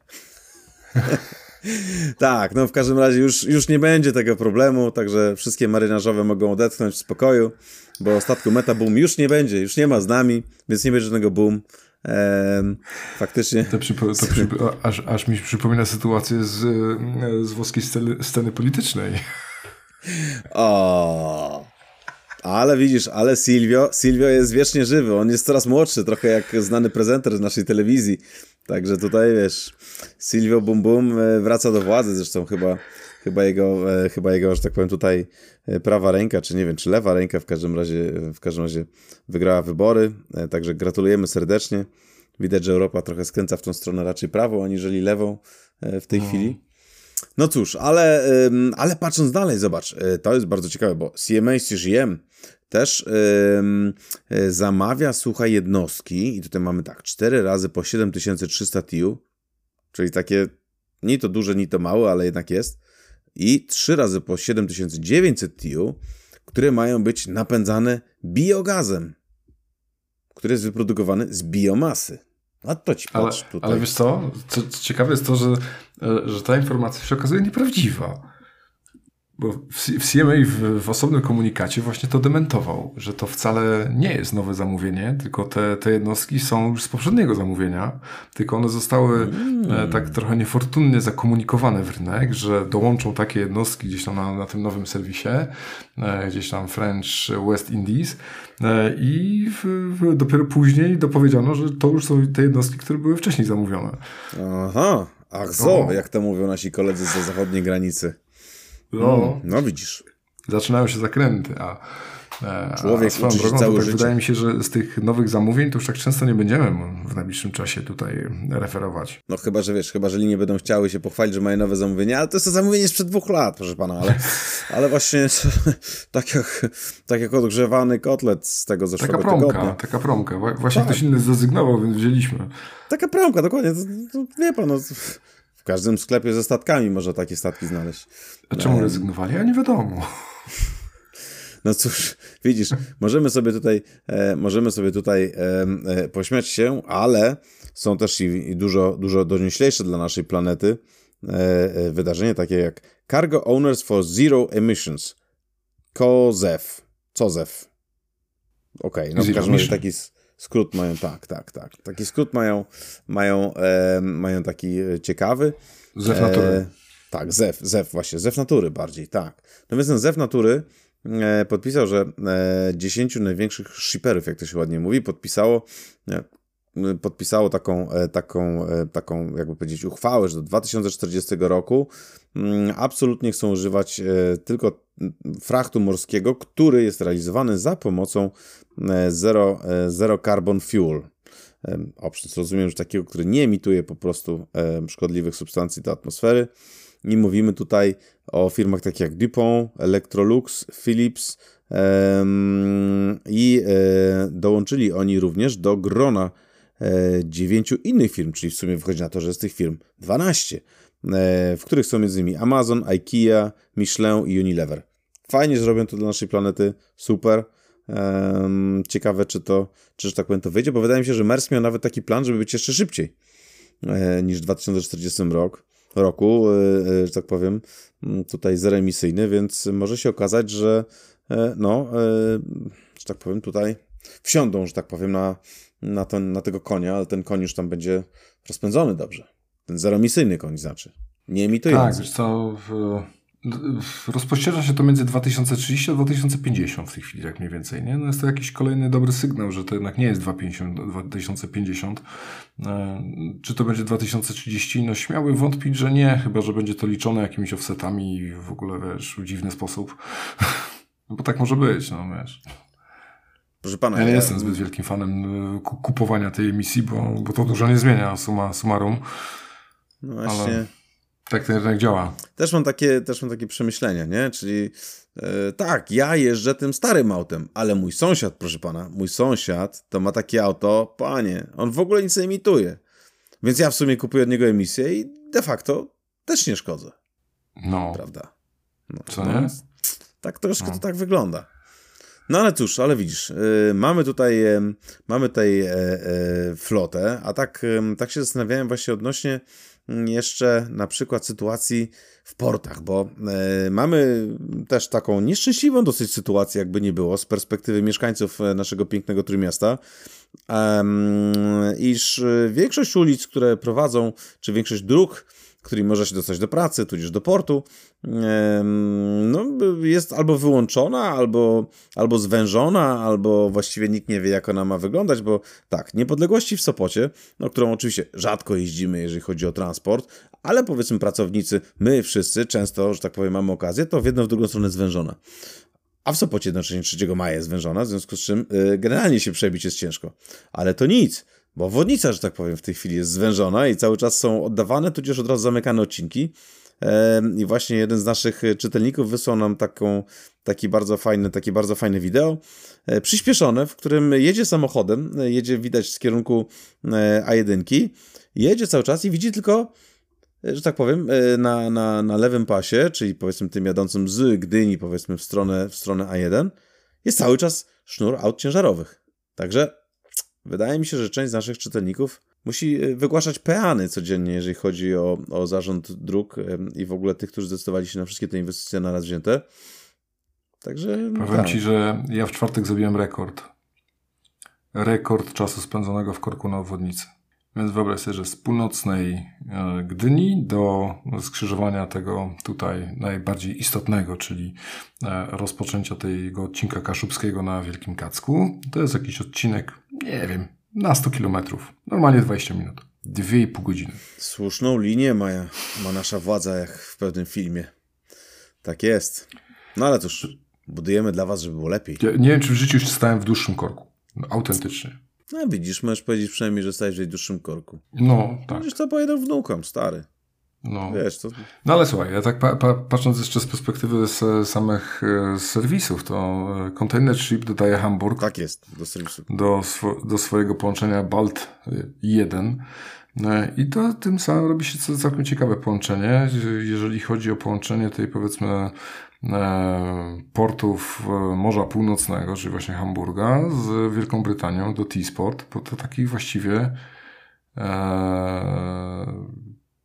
Speaker 2: tak, no w każdym razie już, już nie będzie tego problemu, także wszystkie marynarzowe mogą odetchnąć w spokoju, bo statku Meta Boom już nie będzie, już nie ma z nami, więc nie będzie żadnego boom. Em, faktycznie.
Speaker 1: To, przypo, to przypo, aż, aż mi przypomina sytuację z, z włoskiej sceny, sceny politycznej.
Speaker 2: O, ale widzisz, ale Silvio, Silvio jest wiecznie żywy. On jest coraz młodszy, trochę jak znany prezenter z naszej telewizji. Także tutaj wiesz, Silvio Bum Bum e, wraca do władzy. Zresztą chyba, chyba, jego, e, chyba jego, że tak powiem, tutaj e, prawa ręka, czy nie wiem, czy lewa ręka w każdym razie, w każdym razie wygrała wybory. Także gratulujemy serdecznie. Widać, że Europa trochę skręca w tą stronę raczej prawą, aniżeli lewą w tej chwili. No cóż, ale, ale patrząc dalej, zobacz, to jest bardzo ciekawe, bo CMA CGM też ym, y, zamawia, słuchaj, jednostki i tutaj mamy tak, 4 razy po 7300 TIU, czyli takie ni to duże, ni to małe, ale jednak jest i 3 razy po 7900 TIU, które mają być napędzane biogazem, który jest wyprodukowany z biomasy. A to ci patrz
Speaker 1: ale,
Speaker 2: tutaj.
Speaker 1: Ale wiesz co? co? Ciekawe jest to, że, e, że ta informacja się okazuje nieprawdziwa. Bo w CMA w, w, osobnym komunikacie właśnie to dementował, że to wcale nie jest nowe zamówienie, tylko te, te jednostki są już z poprzedniego zamówienia, tylko one zostały mm. tak trochę niefortunnie zakomunikowane w rynek, że dołączą takie jednostki gdzieś tam na, na tym nowym serwisie, e, gdzieś tam French West Indies i w, w, dopiero później dopowiedziano, że to już są te jednostki, które były wcześniej zamówione.
Speaker 2: Aha, ach zo, jak to mówią nasi koledzy ze zachodniej granicy.
Speaker 1: No,
Speaker 2: mm, no widzisz.
Speaker 1: Zaczynają się zakręty, a,
Speaker 2: e, Człowiek a swoją drogą,
Speaker 1: cały
Speaker 2: tak
Speaker 1: życie. wydaje mi się, że z tych nowych zamówień to już tak często nie będziemy w najbliższym czasie tutaj referować.
Speaker 2: No chyba, że wiesz, chyba, że linie będą chciały się pochwalić, że mają nowe zamówienia, ale to jest to zamówienie sprzed dwóch lat, proszę pana, ale, ale właśnie tak jak, tak jak odgrzewany kotlet z tego zeszłego
Speaker 1: taka promka,
Speaker 2: tygodnia.
Speaker 1: Taka promka, właśnie tak. ktoś inny zrezygnował, więc wzięliśmy.
Speaker 2: Taka promka, dokładnie, to, to, wie pan, no, w każdym sklepie ze statkami można takie statki znaleźć.
Speaker 1: A czemu rezygnowali? A nie wiadomo.
Speaker 2: No cóż, widzisz, możemy sobie tutaj, e, możemy sobie tutaj e, e, pośmiać się, ale są też i, i, dużo, dużo donioślejsze dla naszej planety e, e, wydarzenie takie jak Cargo Owners for Zero Emissions. COZEF. COZEF. Okej, okay, no w każdym razie taki skrót mają, tak, tak, tak. Taki skrót mają, mają, e, mają taki ciekawy.
Speaker 1: Zew natury.
Speaker 2: tak, zew, zew właśnie, zew natury bardziej, tak. Natomiast ten zew natury E, podpisał, że 10 e, największych shipperów, jak to się ładnie mówi, podpisało e, podpisało taką, taką, taką, jakby powiedzieć, uchwałę, że do 2040 roku mm, absolutnie chcą używać tylko frachtu morskiego, który jest realizowany za pomocą zero, zero carbon fuel. Options, rozumiem, że takiego, który nie emituje po prostu szkodliwych substancji do atmosfery. I mówimy tutaj o firmach takich jak DuPont, Electrolux, Philips i e, dołączyli oni również do grona e, dziewięciu innych firm, czyli w sumie wychodzi na to, że z tych firm 12, e, w których są m.in. Amazon, IKEA, Michelin i Unilever. Fajnie, zrobią to dla naszej planety, super. Um, ciekawe, czy to, czy że tak powiem, to wyjdzie, bo wydaje mi się, że Mers miał nawet taki plan, żeby być jeszcze szybciej e, niż 2040 rok roku, e, e, że tak powiem, tutaj zeremisyjny, więc może się okazać, że no, że tak powiem, tutaj wsiądą, że tak powiem, na, na, ten, na tego konia, ale ten koń już tam będzie rozpędzony dobrze. Ten zeroemisyjny koń znaczy. Nie emitujący.
Speaker 1: Tak, wiesz co, rozpościera się to między 2030 a 2050 w tej chwili, tak mniej więcej. Nie? No jest to jakiś kolejny dobry sygnał, że to jednak nie jest 2050. E, czy to będzie 2030? No śmiały wątpić, że nie, chyba że będzie to liczone jakimiś offsetami i w ogóle wiesz, w dziwny sposób. Bo tak może być, no wiesz.
Speaker 2: Proszę pana,
Speaker 1: ja nie ja... jestem zbyt wielkim fanem e, kupowania tej emisji, bo, bo to dużo nie zmienia suma summarum.
Speaker 2: No właśnie. Ale
Speaker 1: tak ten rynek działa.
Speaker 2: Też mam takie, też mam takie przemyślenia, nie? Czyli e, tak, ja jeżdżę tym starym autem, ale mój sąsiad, proszę pana, mój sąsiad to ma takie auto, panie, on w ogóle nic nie emituje. Więc ja w sumie kupuję od niego emisję i de facto też nie szkodzę.
Speaker 1: No.
Speaker 2: Prawda?
Speaker 1: No, Co no, nie?
Speaker 2: Tak troszkę no. to tak wygląda. No ale cóż, ale widzisz, yy, mamy tutaj, yy, mamy tutaj yy, flotę, a tak, tak się zastanawiałem właśnie odnośnie jeszcze na przykład sytuacji w portach, bo e, mamy też taką nieszczęśliwą dosyć sytuację, jakby nie było, z perspektywy mieszkańców e, naszego pięknego Trójmiasta, e, iż większość ulic, które prowadzą, czy większość dróg, którymi można się dostać do pracy, tudzież do portu, no, jest albo wyłączona, albo, albo zwężona, albo właściwie nikt nie wie, jak ona ma wyglądać, bo tak, niepodległości w Sopocie, no, którą oczywiście rzadko jeździmy, jeżeli chodzi o transport, ale powiedzmy pracownicy, my wszyscy często, że tak powiem, mamy okazję, to w jedną, w drugą stronę zwężona. A w Sopocie jednocześnie 3 maja jest zwężona, w związku z czym yy, generalnie się przebić jest ciężko. Ale to nic bo obwodnica, że tak powiem, w tej chwili jest zwężona i cały czas są oddawane, tudzież od razu zamykane odcinki. I właśnie jeden z naszych czytelników wysłał nam taką, taki bardzo fajny, takie bardzo fajne wideo, e, przyspieszone, w którym jedzie samochodem, e, jedzie widać z kierunku e, A1, jedzie cały czas i widzi tylko, że tak powiem, na, na, na lewym pasie, czyli powiedzmy tym jadącym z Gdyni, powiedzmy w stronę, w stronę A1, jest cały czas sznur aut ciężarowych. Także Wydaje mi się, że część z naszych czytelników musi e, wygłaszać peany codziennie, jeżeli chodzi o, o zarząd dróg i w ogóle tych, którzy zdecydowali się na wszystkie te inwestycje na raz wzięte. Także.
Speaker 1: Powiem tak. Ci, że ja w czwartek zrobiłem rekord. Rekord czasu spędzonego w korku na obwodnicy. Więc wyobraź sobie, że z północnej e, Gdyni do skrzyżowania tego tutaj najbardziej istotnego, czyli e, rozpoczęcia tego odcinka kaszubskiego na Wielkim Kacku. To jest jakiś odcinek, nie wiem, na 100 kilometrów. Normalnie 20 minut. 2,5 godziny.
Speaker 2: Słuszną linię ma, ma nasza władza, jak w pewnym filmie. Tak jest. No ale cóż, budujemy dla was, żeby było lepiej.
Speaker 1: Ja nie wiem, czy w życiu już stałem w dłuższym korku. No, autentycznie.
Speaker 2: No widzisz, możesz powiedzieć przynajmniej, że stałeś w najdłuższym korku.
Speaker 1: No, tak.
Speaker 2: Widzisz, to pojedę wnukom, stary. No. Wiesz, to...
Speaker 1: no ale słuchaj, ja tak pa, pa, patrząc jeszcze z perspektywy z, samych e, serwisów, to e, Container Ship dodaje Hamburg.
Speaker 2: Tak jest, do serwisu.
Speaker 1: Do, swo, do swojego połączenia Balt 1. E, I to tym samym robi się całkiem ciekawe połączenie. Jeżeli chodzi o połączenie tej powiedzmy portów e, Morza Północnego, czyli właśnie Hamburga, z Wielką Brytanią do T-Sport, bo to taki właściwie e,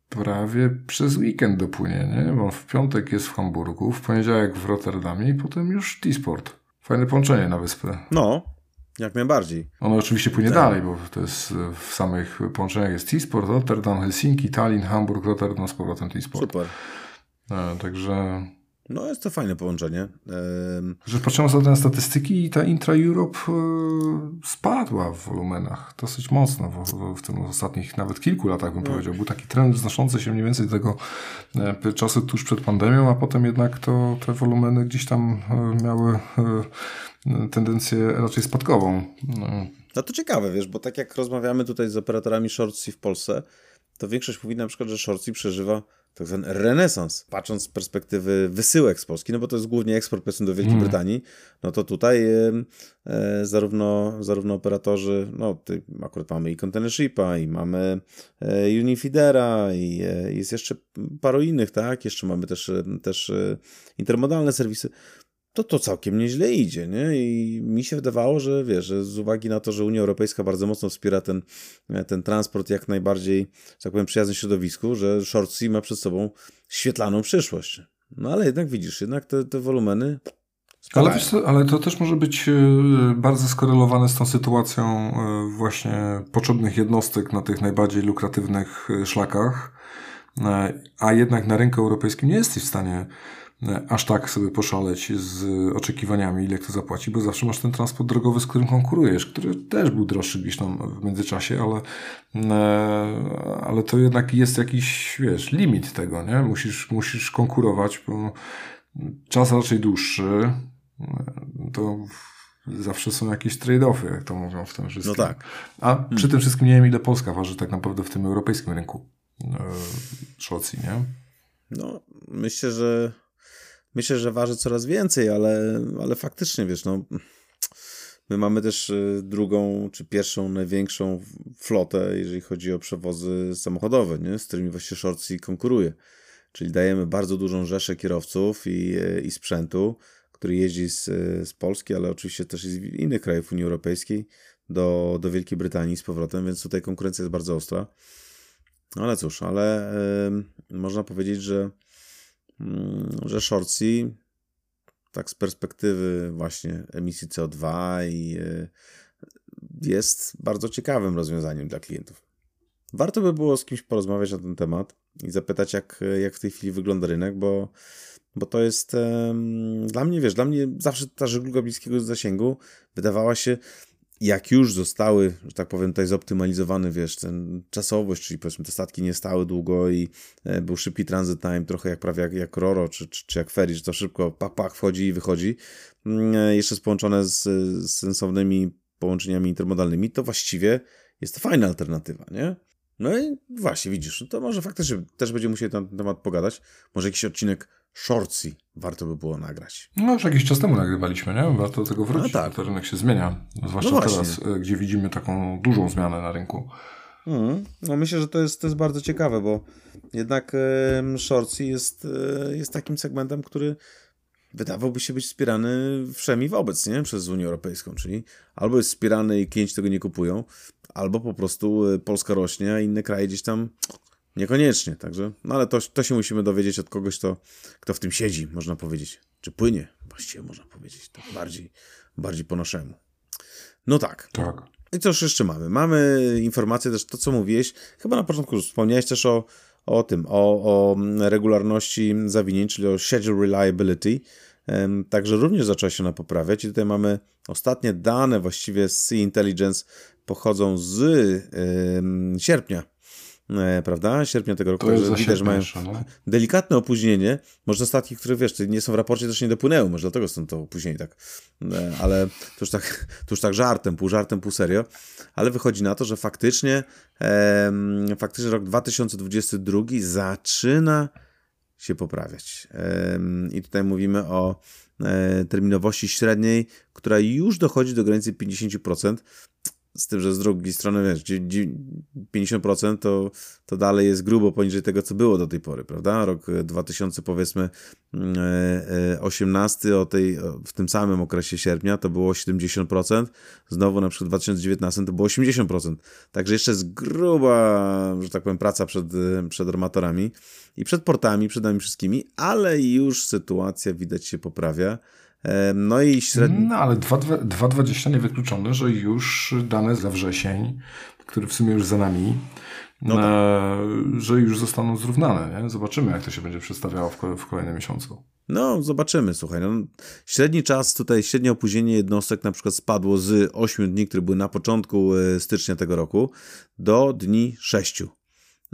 Speaker 1: prawie przez weekend dopłynie, nie? Bo w piątek jest w Hamburgu, w poniedziałek w Rotterdamie i potem już T-Sport. Fajne połączenie na wyspę.
Speaker 2: No, jak najbardziej.
Speaker 1: Ono oczywiście płynie tak. dalej, bo to jest w samych połączeniach jest T-Sport, Rotterdam, Helsinki, Tallinn, Hamburg, Rotterdam z powrotem T-Sport.
Speaker 2: Super.
Speaker 1: także
Speaker 2: no, jest to fajne połączenie.
Speaker 1: Że patrzymy sobie na statystyki i ta Intra-Europe e, spadła w wolumenach dosyć mocno w, w, w tym ostatnich nawet kilku latach, bym no. powiedział. Był taki trend wznoszący się mniej więcej tego e, czasu tuż przed pandemią, a potem jednak to te wolumeny gdzieś tam e, miały tendencję raczej spadkową.
Speaker 2: No. no to ciekawe, wiesz, bo tak jak rozmawiamy tutaj z operatorami shortsi w Polsce, to większość mówi na przykład, że shortsi przeżywa tak zwany renesans, patrząc z perspektywy wysyłek z Polski, no bo to jest głównie eksport powiedzmy do Wielkiej mm. Brytanii, no to tutaj e, zarówno, zarówno operatorzy, no ty, akurat mamy i Containershipa, i mamy e, Unifidera, i e, jest jeszcze paru innych, tak, jeszcze mamy też, też intermodalne serwisy, to to całkiem nieźle idzie, nie? I mi się wydawało, że wiesz, że z uwagi na to, że Unia Europejska bardzo mocno wspiera ten, ten transport jak najbardziej, tak powiem, przyjazny środowisku, że Short Sea ma przed sobą świetlaną przyszłość. No ale jednak widzisz, jednak te, te wolumeny
Speaker 1: ale, co, ale, to też może być e, bardzo skorelowane z tą sytuacją e, właśnie potrzebnych jednostek na tych najbardziej lukratywnych e, szlakach, a jednak na rynku europejskim nie jesteś w stanie aż tak sobie poszaleć z oczekiwaniami, ile kto zapłaci, bo zawsze masz ten transport drogowy, z którym konkurujesz, który też był droższy gdzieś tam w międzyczasie, ale, e, ale to jednak jest jakiś, wiesz, limit tego, nie? Musisz, musisz konkurować, bo czas raczej dłuższy, to zawsze są jakieś trade-offy, jak to mówią w tym wszystkim.
Speaker 2: No tak.
Speaker 1: A przy hmm. tym wszystkim nie wiem, ile Polska waży tak naprawdę w tym europejskim rynku e, Szwecji, nie?
Speaker 2: No, myślę, że myślę, że waży coraz więcej, ale, ale faktycznie, wiesz, no, my mamy też y, drugą, czy pierwszą, największą flotę, jeżeli chodzi o przewozy samochodowe, nie? z którymi właśnie Shortsy konkuruje. Czyli dajemy bardzo dużą rzeszę kierowców i, i sprzętu, który jeździ z, z Polski, ale oczywiście też z innych krajów Unii Europejskiej do, do Wielkiej Brytanii z powrotem, więc tutaj konkurencja jest bardzo ostra. No ale cóż, ale można powiedzieć, że że Shortsy tak z perspektywy właśnie emisji CO2 i e, jest bardzo ciekawym rozwiązaniem dla klientów. Warto by było z kimś porozmawiać na ten temat i zapytać, jak, jak w tej chwili wygląda rynek, bo, bo to jest um, dla mnie, wiesz, dla mnie zawsze ta żegluga bliskiego zasięgu wydawała się jak już zostały, że tak powiem, tutaj zoptymalizowany, wiesz, ten czasowość, czyli powiedzmy te statki nie stały długo i e, był szybki transit time, trochę jak prawie jak, jak Roro, czy, czy, czy jak Ferry, że to szybko pak, pak, wchodzi i wychodzi, mm, e, jeszcze połączone z, z sensownymi połączeniami intermodalnymi, to właściwie jest to fajna alternatywa, nie? No i właśnie, widzisz, no to może faktycznie też będziemy musieli na ten temat pogadać. Może jakiś odcinek shortsy warto by było nagrać.
Speaker 1: No już jakiś czas temu nagrywaliśmy, nie? Warto do tego wrócić, no tak. to rynek się zmienia. Zwłaszcza no teraz, e, gdzie widzimy taką dużą zmianę na rynku.
Speaker 2: Mm, no myślę, że to jest, to jest bardzo ciekawe, bo jednak e, jest, e, jest takim segmentem, który wydawałby się być wspierany wszemi wobec, nie? Przez Unię Europejską, czyli albo jest wspierany i klienci tego nie kupują, albo po prostu y, Polska rośnie, a inne kraje gdzieś tam niekoniecznie. Także, no ale to, to się musimy dowiedzieć od kogoś, kto, kto w tym siedzi, można powiedzieć. Czy płynie, właściwie można powiedzieć. Tak bardziej, bardziej po naszemu. No tak.
Speaker 1: Tak.
Speaker 2: I cóż jeszcze mamy? Mamy informację też, to co mówiłeś, chyba na początku wspomniałeś też o, o tym, o, o regularności zawinięć, czyli o schedule reliability. Także również zaczęła się ona poprawiać i tutaj mamy ostatnie dane właściwie z Sea Intelligence pochodzą z sierpnia E, prawda, sierpnia tego roku,
Speaker 1: że widać, że mają no?
Speaker 2: delikatne opóźnienie, może statki, które wiesz, nie są w raporcie, też nie dopłynęły, może dlatego są to opóźnieni tak, e, ale to już tak, to już tak żartem, pół żartem, pół serio, ale wychodzi na to, że faktycznie, e, faktycznie rok 2022 zaczyna się poprawiać. E, i tutaj mówimy o e, terminowości średniej, która już dochodzi do granicy 50%, z tym, że z drugiej strony, wiesz, 50% to, to dalej jest grubo poniżej tego, co było do tej pory, prawda? Rok 2000, powiedzmy, 18 mm, e, o tej, w tym samym okresie sierpnia to było 70%, znowu na przykład w 2019 to było 80%. Także jeszcze jest gruba, że tak powiem, praca przed, przed armatorami i przed portami, przed nami wszystkimi, ale już sytuacja widać się poprawia. No i średnio.
Speaker 1: No ale 2,20 niewykluczone, że już dane za wrzesień, który w sumie już za nami, no tak. e, że już zostaną zrównane. Nie? Zobaczymy, jak to się będzie przedstawiało w, w kolejnym miesiącu.
Speaker 2: No, zobaczymy, słuchaj. No, średni czas tutaj, średnie opóźnienie jednostek na przykład spadło z 8 dni, które były na początku e, stycznia tego roku, do dni 6.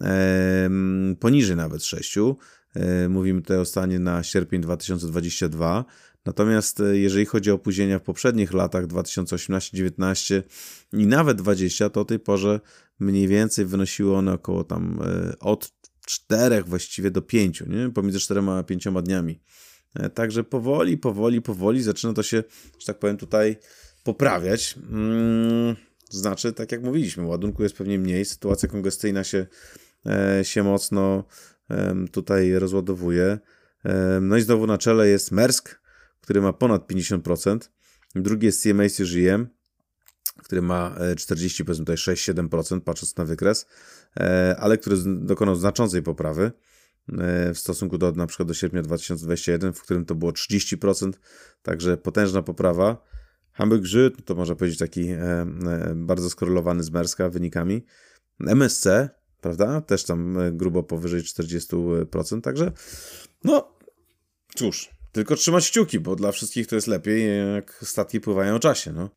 Speaker 2: Ehm, poniżej nawet 6. Ehm, mówimy tutaj o stanie na sierpień 2022. Natomiast e, jeżeli chodzi o opóźnienia w poprzednich latach 2018, 19 i nawet 20, to o tej porze mniej więcej wynosiły one około tam e, od 4 właściwie do 5, nie? pomiędzy 4 a 5 dniami. E, także powoli, powoli, powoli zaczyna to się, że tak powiem, tutaj poprawiać. Hmm, znaczy, tak jak mówiliśmy, ładunku jest pewnie mniej, sytuacja kongestyjna się, się mocno tutaj rozładowuje. No i znowu na czele jest Mersk, który ma ponad 50%. Drugi jest CMA CGM, który ma 40, e, powiedzmy tutaj 6-7%, patrząc na wykres, e, ale który dokonał znaczącej poprawy e, w stosunku do na przykład do sierpnia 2021, w którym to było 30%, także potężna poprawa. Hamburg Żyd, to można powiedzieć taki bardzo skorelowany z Merska wynikami. MSC, prawda, też tam grubo powyżej 40%, także no cóż, tylko trzymać kciuki, bo dla wszystkich to jest lepiej, jak statki pływają o czasie, no.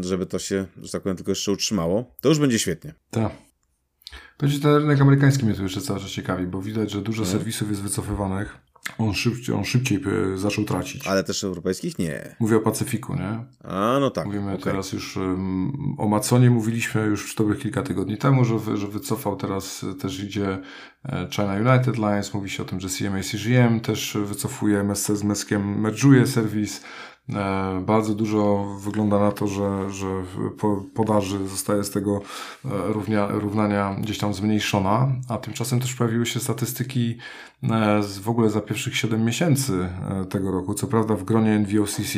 Speaker 2: Żeby to się, że tak powiem, tylko jeszcze utrzymało. To już będzie świetnie.
Speaker 1: Tak. Będzie ten rynek amerykański mnie tu jeszcze cały czas ciekawi, bo widać, że dużo mhm. serwisów jest wycofywanych on szybciej, on szybciej zaczął tracić.
Speaker 2: Ale też europejskich? Nie.
Speaker 1: Mówię o Pacyfiku, nie?
Speaker 2: A, no tak.
Speaker 1: Mówimy okay. teraz już um, o Maconie, mówiliśmy już dobrych kilka tygodni temu, że, że wycofał, teraz też idzie e, China United Lines, mówi się o tym, że CMA CGM też wycofuje, MSC z Meskiem merge'uje serwis, E, bardzo dużo wygląda na to, że, że podaży zostaje z tego e, równia, równania gdzieś tam zmniejszona, a tymczasem też pojawiły się statystyki e, z, w ogóle za pierwszych 7 miesięcy tego roku, co prawda w gronie NVOCC,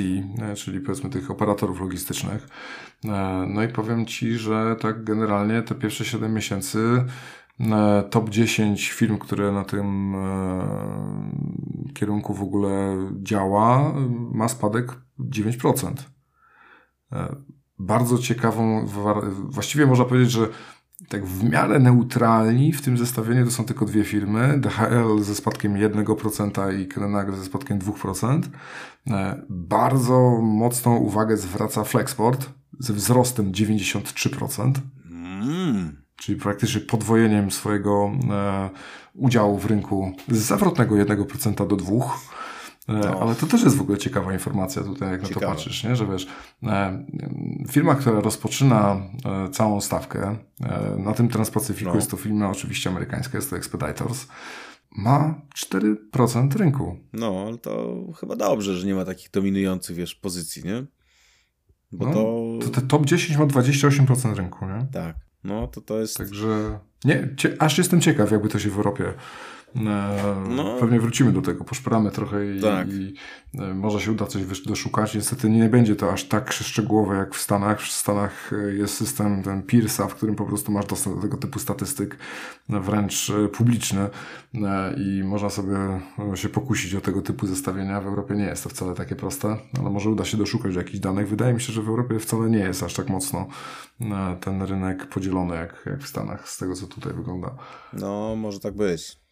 Speaker 1: czyli powiedzmy tych operatorów logistycznych. No i powiem Ci, że tak generalnie te pierwsze 7 miesięcy top 10 firm, które na tym e, kierunku w ogóle działa, ma spadek 9%. E, bardzo ciekawą, właściwie można powiedzieć, że tak w miarę neutralni w tym zestawieniu to są tylko dwie firmy. DHL ze spadkiem 1% i Krenagle ze spadkiem 2%. E, bardzo mocną uwagę zwraca Flexport ze wzrostem 93%. Mm czyli praktycznie podwojeniem swojego e, udziału w rynku z zawrotnego 1% do 2%. E, no. Ale to też jest w ogóle ciekawa informacja tutaj, jak Ciekawe. na to patrzysz, nie? że wiesz, e, firma, która rozpoczyna całą stawkę, na tym Transpacyfiku no. jest to firma oczywiście amerykańska, jest to Expeditors, ma 4% rynku.
Speaker 2: No, ale to chyba dobrze, że nie ma takich dominujących, wiesz, pozycji, nie?
Speaker 1: Bo no, to... to... Top 10 ma 28% rynku, nie?
Speaker 2: Tak. No, to to jest...
Speaker 1: Także nie, aż jestem ciekaw, jakby to się w Europie no. Pewnie wrócimy do tego, poszperamy trochę i, tak. i może się uda coś doszukać. Niestety nie będzie to aż tak szczegółowe jak w Stanach. W Stanach jest system ten Pearsa, w którym po prostu masz dostęp do tego typu statystyk wręcz publiczne i można sobie się pokusić o tego typu zestawienia. W Europie nie jest to wcale takie proste, ale może uda się doszukać jakichś danych. Wydaje mi się, że w Europie wcale nie jest aż tak mocno ten rynek podzielony jak, jak w Stanach, z tego co tutaj wygląda.
Speaker 2: No, może tak być.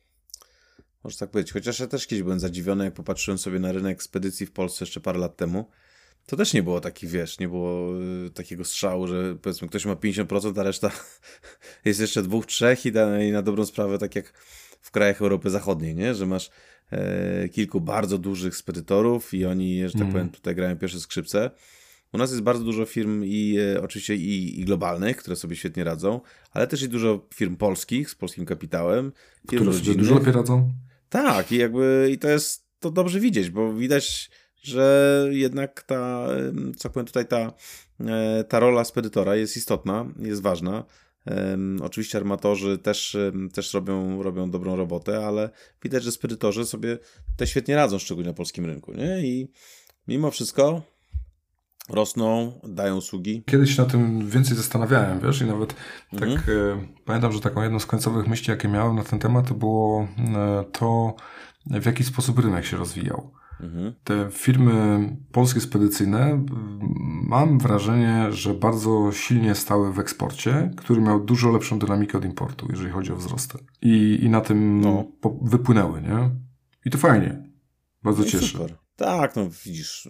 Speaker 2: Może tak być. Chociaż ja też kiedyś byłem zadziwiony, jak popatrzyłem sobie na rynek spedycji w Polsce jeszcze parę lat temu. To też nie było taki, wiesz, nie było y, takiego strzału, że powiedzmy ktoś ma 50%, a reszta jest jeszcze dwóch, trzech i na, i na dobrą sprawę tak jak w krajach Europy Zachodniej, nie? Że masz e, kilku bardzo dużych spedytorów i oni, że tak mm. powiem, tutaj grają pierwsze skrzypce. U nas jest bardzo dużo firm i e, oczywiście i, i, globalnych, które sobie świetnie radzą, ale też i dużo firm polskich z polskim kapitałem. Firm
Speaker 1: które sobie dużo lepiej radzą?
Speaker 2: Tak, i jakby i to jest to dobrze widzieć, bo widać, że jednak ta, co powiem tutaj, ta, e, ta rola spedytora jest istotna, jest ważna. Oczywiście armatorzy też, też robią, robią dobrą robotę, ale widać, że spedytorzy sobie te świetnie radzą, szczególnie na polskim rynku. Nie? I mimo wszystko rosną, dają usługi.
Speaker 1: Kiedyś się na tym więcej zastanawiałem, wiesz, i nawet tak mhm. e, pamiętam, że taką jedną z końcowych myśli, jakie miałem na ten temat, to było e, to, w jaki sposób rynek się rozwijał. Mhm. Te firmy polskie spedycyjne, mam wrażenie, że bardzo silnie stały w eksporcie, który miał dużo lepszą dynamikę od importu, jeżeli chodzi o wzrosty. I, i na tym no. wypłynęły, nie? I to fajnie. Bardzo no. Super.
Speaker 2: Tak, no widzisz,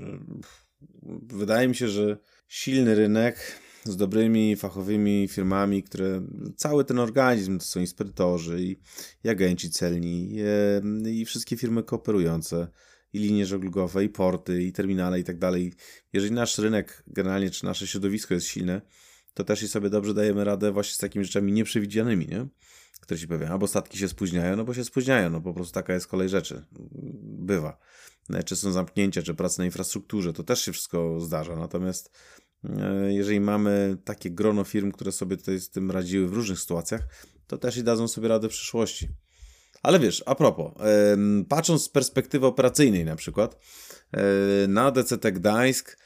Speaker 2: wydaje mi się, że silny rynek z dobrymi, fachowymi firmami, które cały ten organizm to są i spedytorzy, i, i agenci celni, i, i wszystkie firmy kooperujące, i linie żeglugowe, i porty, i terminale, i tak dalej. Jeżeli nasz rynek generalnie, czy nasze środowisko jest silne, to też i sobie dobrze dajemy radę właśnie z takimi rzeczami nieprzewidzianymi, nie? Które ci powiem, albo statki się spóźniają, no bo się spóźniają, no po prostu taka jest kolej rzeczy. Bywa. E, czy są zamknięcia, czy prace na infrastrukturze, to też się wszystko zdarza. Natomiast e, jeżeli mamy takie grono firm, które sobie tutaj z tym radziły w różnych sytuacjach, to też i dadzą sobie radę w przyszłości. Ale wiesz, a propos, patrząc z perspektywy operacyjnej na przykład, e, na DCT Gdańsk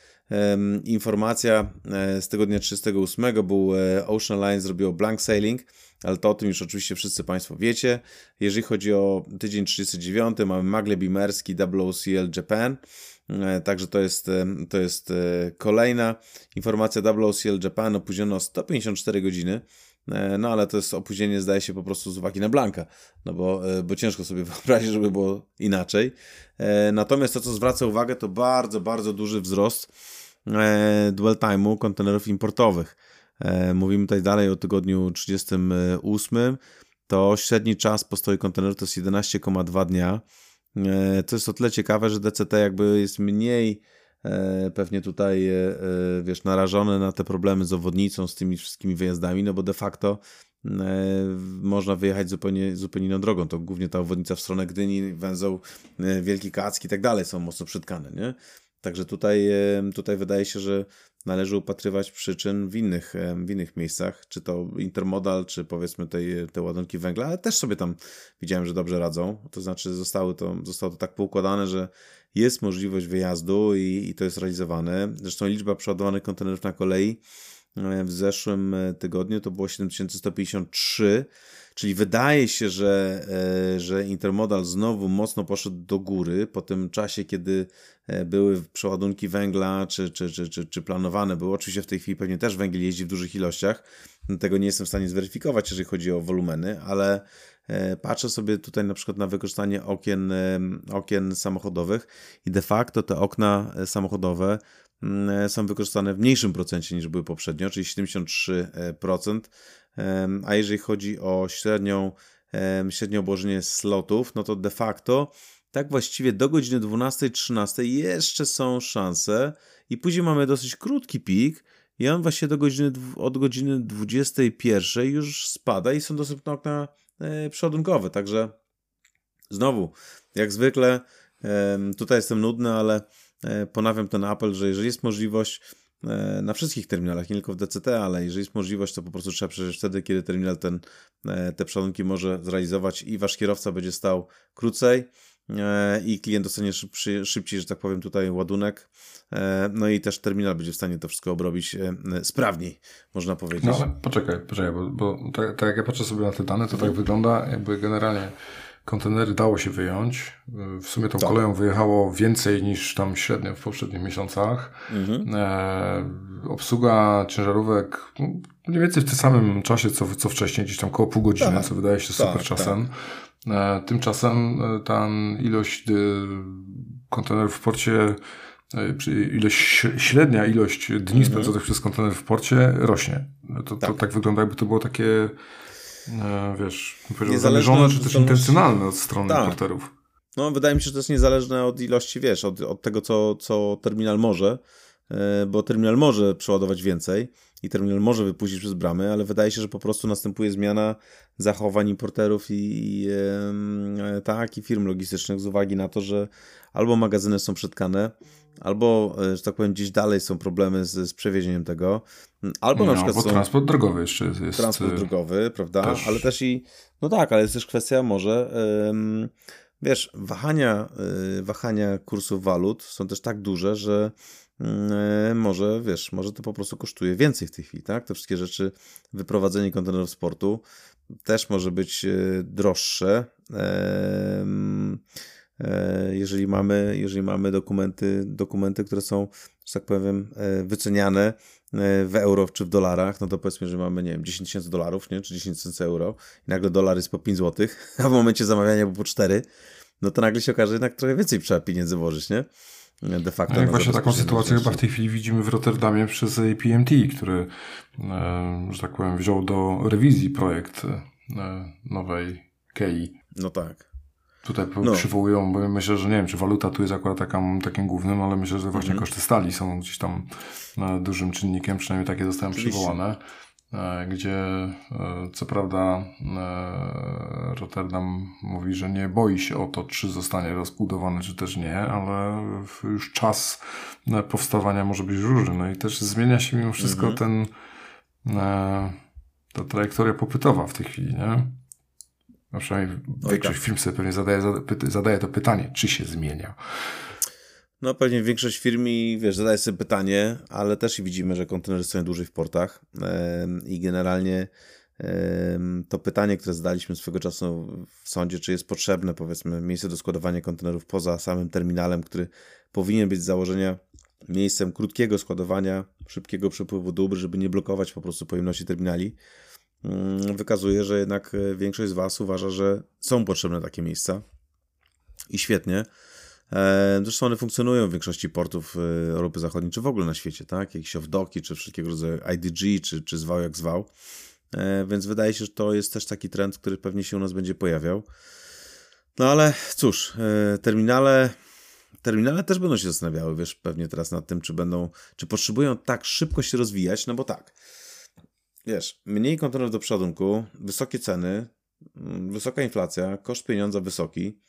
Speaker 2: informacja z tygodnia 38 był Ocean Line zrobiło blank sailing ale to o tym już oczywiście wszyscy Państwo wiecie. Jeżeli chodzi o tydzień 39, mamy Magle Bimerski WOCL Japan. E, także to jest, e, to jest e, kolejna informacja WOCL Japan opóźniono o 154 godziny. No ale to jest opóźnienie zdaje się po prostu z uwagi na Blanka, no bo, bo ciężko sobie wyobrazić, żeby było inaczej. Natomiast to, co zwraca uwagę, to bardzo, bardzo duży wzrost dwell time'u kontenerów importowych. E, mówimy tutaj dalej o tygodniu 38, to średni czas postoju konteneru to jest 11,2 dnia. E, to jest o tyle ciekawe, że DCT jakby jest mniej e, pewnie tutaj, wiesz, narażone na te problemy z obwodnicą, z tymi wszystkimi wyjazdami, no bo de facto można wyjechać zupełnie, zupełnie inną drogą. To głównie ta obwodnica w stronę Gdyni, węzeł Wielki Kacki i tak dalej są mocno przytkane, nie? Także tutaj, tutaj wydaje się, że należy upatrywać przyczyn w innych, w innych miejscach, czy to intermodal, czy powiedzmy te, te ładunki węgla, ale też sobie tam widziałem, że dobrze radzą. To znaczy zostały to, zostało to tak poukładane, że jest możliwość wyjazdu i, i to jest realizowane. Zresztą liczba przeładowanych kontenerów na kolei e, w zeszłym e, tygodniu to było 7153 Czyli wydaje się, że, e, że intermodal znowu mocno poszedł do góry po tym czasie, kiedy e, były przeładunki węgla, czy, czy, czy, czy, czy planowane były. Oczywiście w tej chwili pewnie też węgiel jeździ w dużych ilościach. Tego nie jestem w stanie zweryfikować, jeżeli chodzi o wolumeny, ale e, patrzę sobie tutaj na przykład na wykorzystanie okien, okien samochodowych i de facto te okna samochodowe mm, są wykorzystane w mniejszym procencie niż były poprzednio, czyli 73%. A jeżeli chodzi o średnią, średnie obłożenie slotów, no to de facto tak właściwie do godziny 12-13 jeszcze są szanse i później mamy dosyć krótki pik i on właśnie do godziny, od godziny 21 już spada i są dostępne okna e, przodunkowe, także znowu, jak zwykle tutaj jestem nudny, ale e, ponawiam ten apel, że jeżeli jest możliwość na wszystkich terminalach, nie tylko w DCT, ale jeżeli jest możliwość, to po prostu trzeba przejść wtedy, kiedy terminal ten, e, te przeładunki może zrealizować i wasz kierowca będzie stał krócej e, i klient dostanie szybciej, że tak powiem, tutaj ładunek. No i też terminal będzie w stanie to wszystko obrobić sprawniej, można powiedzieć.
Speaker 1: No ale poczekaj, poczekaj, bo, bo tak, tak jak ja patrzę sobie na te dane, to tak wygląda, jakby generalnie kontenery dało się wyjąć. W sumie tą tak. koleją wyjechało więcej niż tam średnio w poprzednich miesiącach. Mhm. E, obsługa ciężarówek no, mniej więcej w tym samym czasie, co, co wcześniej, gdzieś tam około pół godziny, tak. co wydaje się super tak, czasem. Tak. E, tymczasem e, ta ilość y, kontenerów w porcie e, ilość, średnia ilość dni mhm. spędzonych przez kontener w porcie rośnie. To, tak. to tak wygląda, jakby to było takie wiesz, zależne czy też intencjonalne od strony tak. importerów.
Speaker 2: No, wydaje mi się, że to jest niezależne od ilości, wiesz, od, od tego, co, co terminal może, e, bo terminal może przeładować więcej i terminal może wypuścić przez bramy, ale wydaje się, że po prostu następuje zmiana zachowań importerów i, i e, tak, i firm logistycznych z uwagi na to, że albo magazyny są przetkane, albo, e, że tak powiem, gdzieś dalej są problemy z, z przewiezieniem tego, albo no, na przykład
Speaker 1: są... transport drogowy jeszcze jest.
Speaker 2: Transport e, drogowy, prawda, też... ale też i, no tak, ale jest też kwestia może, ym, wiesz, wahania, yy, wahania kursów walut są też tak duże, że yy, może, wiesz, może to po prostu kosztuje więcej w tej chwili, tak, te wszystkie rzeczy, wyprowadzenie kontenerów sportu też może być yy, droższe, E, jeżeli mamy, jeżeli mamy dokumenty, dokumenty, które są, że tak powiem, wyceniane w euro czy w dolarach, no to powiedzmy, że mamy, nie wiem, 10 tysięcy dolarów, nie, czy 10 tysięcy euro i nagle dolar jest po 5 zł, a w momencie zamawiania był po 4, no to nagle się okaże, że jednak trochę więcej trzeba pieniędzy włożyć, nie?
Speaker 1: De facto. No i właśnie taką sytuację chyba w tej chwili widzimy w Rotterdamie przez APMT, który, że tak powiem, wziął do rewizji projekt nowej KEI.
Speaker 2: No tak
Speaker 1: tutaj no. przywołują, bo myślę, że nie wiem, czy waluta tu jest akurat taką, takim głównym, ale myślę, że właśnie mhm. koszty stali są gdzieś tam e, dużym czynnikiem, przynajmniej takie Oczywiście. przywołane, e, gdzie e, co prawda Rotterdam mówi, że nie boi się o to, czy zostanie rozbudowane, czy też nie, ale już czas powstawania może być różny. No i też zmienia się mimo wszystko mhm. ten ta trajektoria popytowa w tej chwili, nie? No przynajmniej większość tak. firm sobie pewnie zadaje, zadaje to pytanie, czy się zmienia.
Speaker 2: No pewnie większość firm i wiesz, zadaje sobie pytanie, ale też i widzimy, że kontenery stoją dłużej w portach i generalnie to pytanie, które zadaliśmy swego czasu w sądzie, czy jest potrzebne, powiedzmy, miejsce do składowania kontenerów poza samym terminalem, który powinien być z założenia miejscem krótkiego składowania, szybkiego przepływu dóbr, żeby nie blokować po prostu pojemności terminali. Mm, wykazuje, że jednak e, większość z Was uważa, że są potrzebne takie miejsca. I świetnie. E, zresztą one funkcjonują w większości portów e, Europy Zachodniej, czy w ogóle na świecie, tak? Jakieś off-docki, czy wszelkiego rodzaju IDG, czy, czy zwał jak zwał. Więc wydaje się, że to jest też taki trend, który pewnie się u nas będzie pojawiał. No ale cóż, terminale, terminale też będą się zastanawiały, wiesz, pewnie teraz nad tym, czy będą, czy potrzebują tak szybko się rozwijać, no bo tak, wiesz, mniej kontenerów do przodunku, wysokie ceny, mm, wysoka inflacja, koszt pieniądza wysoki.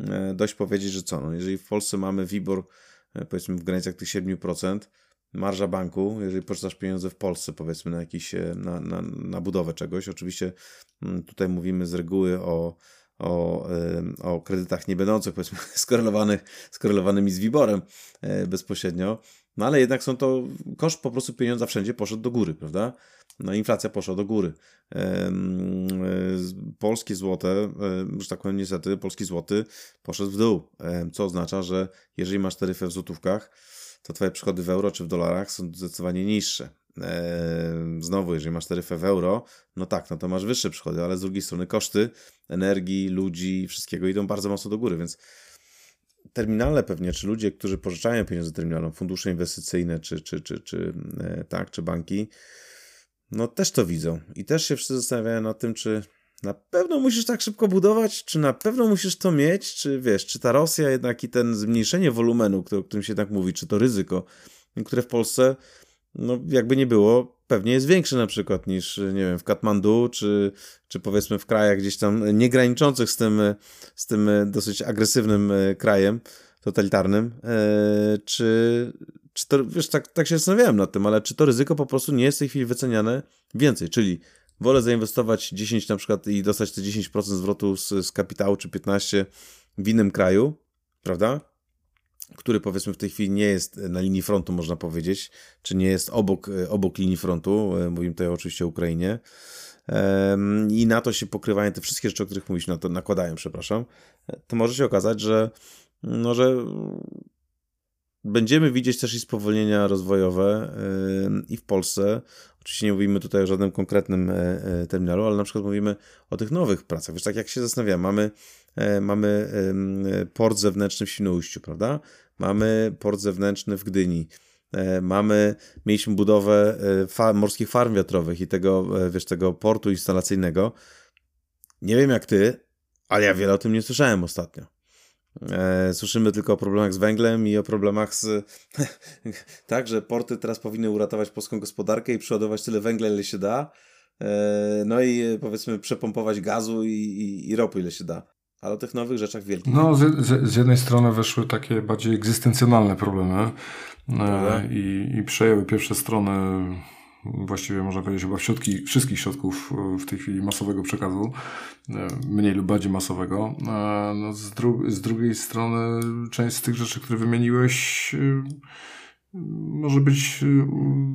Speaker 2: E, dość powiedzieć, że co, no, jeżeli w Polsce mamy WIBOR e, powiedzmy w granicach tych 7%, marża banku, jeżeli poczytasz pieniądze w Polsce, powiedzmy na jakiś, e, na, na, na budowę czegoś, oczywiście mm, tutaj mówimy z reguły o, o, o kredytach nie będących, powiedzmy, skorelowanych, skorelowanymi z WIBORem bezpośrednio, no ale jednak są to, koszt po prostu pieniądza wszędzie poszedł do góry, prawda? No inflacja poszła do góry. Polskie złote, że tak powiem niestety, polski złoty poszedł w dół, co oznacza, że jeżeli masz taryfę w złotówkach, to twoje przychody w euro czy w dolarach są zdecydowanie niższe. Znowu, jeżeli masz taryfę w euro, no tak, no to masz wyższe przychody, ale z drugiej strony koszty energii, ludzi, wszystkiego idą bardzo mocno do góry, więc terminale pewnie, czy ludzie, którzy pożyczają pieniądze terminalom, fundusze inwestycyjne, czy, czy, czy, czy, e, tak, czy banki, no też to widzą. I też się wszyscy zastanawiają nad tym, czy na pewno musisz tak szybko budować, czy na pewno musisz to mieć, czy wiesz, czy ta Rosja jednak i ten zmniejszenie wolumenu, o którym się tak mówi, czy to ryzyko, które w Polsce, no jakby nie było, pewnie jest większe na przykład niż, nie wiem, w Katmandu, czy, czy powiedzmy w krajach gdzieś tam niegraniczących z tym, z tym dosyć agresywnym e, krajem totalitarnym, e, czy, czy to, wiesz, tak, tak się zastanawiałem nad tym, ale czy to ryzyko po prostu nie jest w tej chwili wyceniane więcej, czyli wolę zainwestować 10 na przykład i dostać te 10% zwrotu z, z kapitału, czy 15 w innym kraju, prawda? Który powiedzmy w tej chwili nie jest na linii frontu, można powiedzieć, czy nie jest obok, obok linii frontu, e, mówimy tutaj oczywiście o Ukrainie, i na to się pokrywają te wszystkie rzeczy, o których mówiliśmy, na to nakładają, przepraszam, to może się okazać, że, no, że będziemy widzieć też i spowolnienia rozwojowe i w Polsce. Oczywiście nie mówimy tutaj o żadnym konkretnym e, e, terminalu, ale na przykład mówimy o tych nowych pracach. Wiesz, tak jak się zastanawiam, mamy, e, mamy port zewnętrzny w Świnoujściu, prawda? Mamy port zewnętrzny w Gdyni. Mamy, mieliśmy budowę morskich farm wiatrowych i tego, wiesz, tego portu instalacyjnego. Nie wiem jak ty, ale ja wiele o tym nie słyszałem ostatnio. E, słyszymy tylko o problemach z węglem i o problemach z. tak, że porty teraz powinny uratować polską gospodarkę i przeładować tyle węgla, ile się da. E, no i e, powiedzmy przepompować gazu i, i, i ropy, ile się da. Ale o tych nowych rzeczach wielkich.
Speaker 1: No, z, z, z jednej strony weszły takie bardziej egzystencjonalne problemy e, i, i przejęły pierwsze strony właściwie można powiedzieć chyba środki, wszystkich środków e, w tej chwili masowego przekazu, e, mniej lub bardziej masowego. E, no z, dru z drugiej strony część z tych rzeczy, które wymieniłeś może być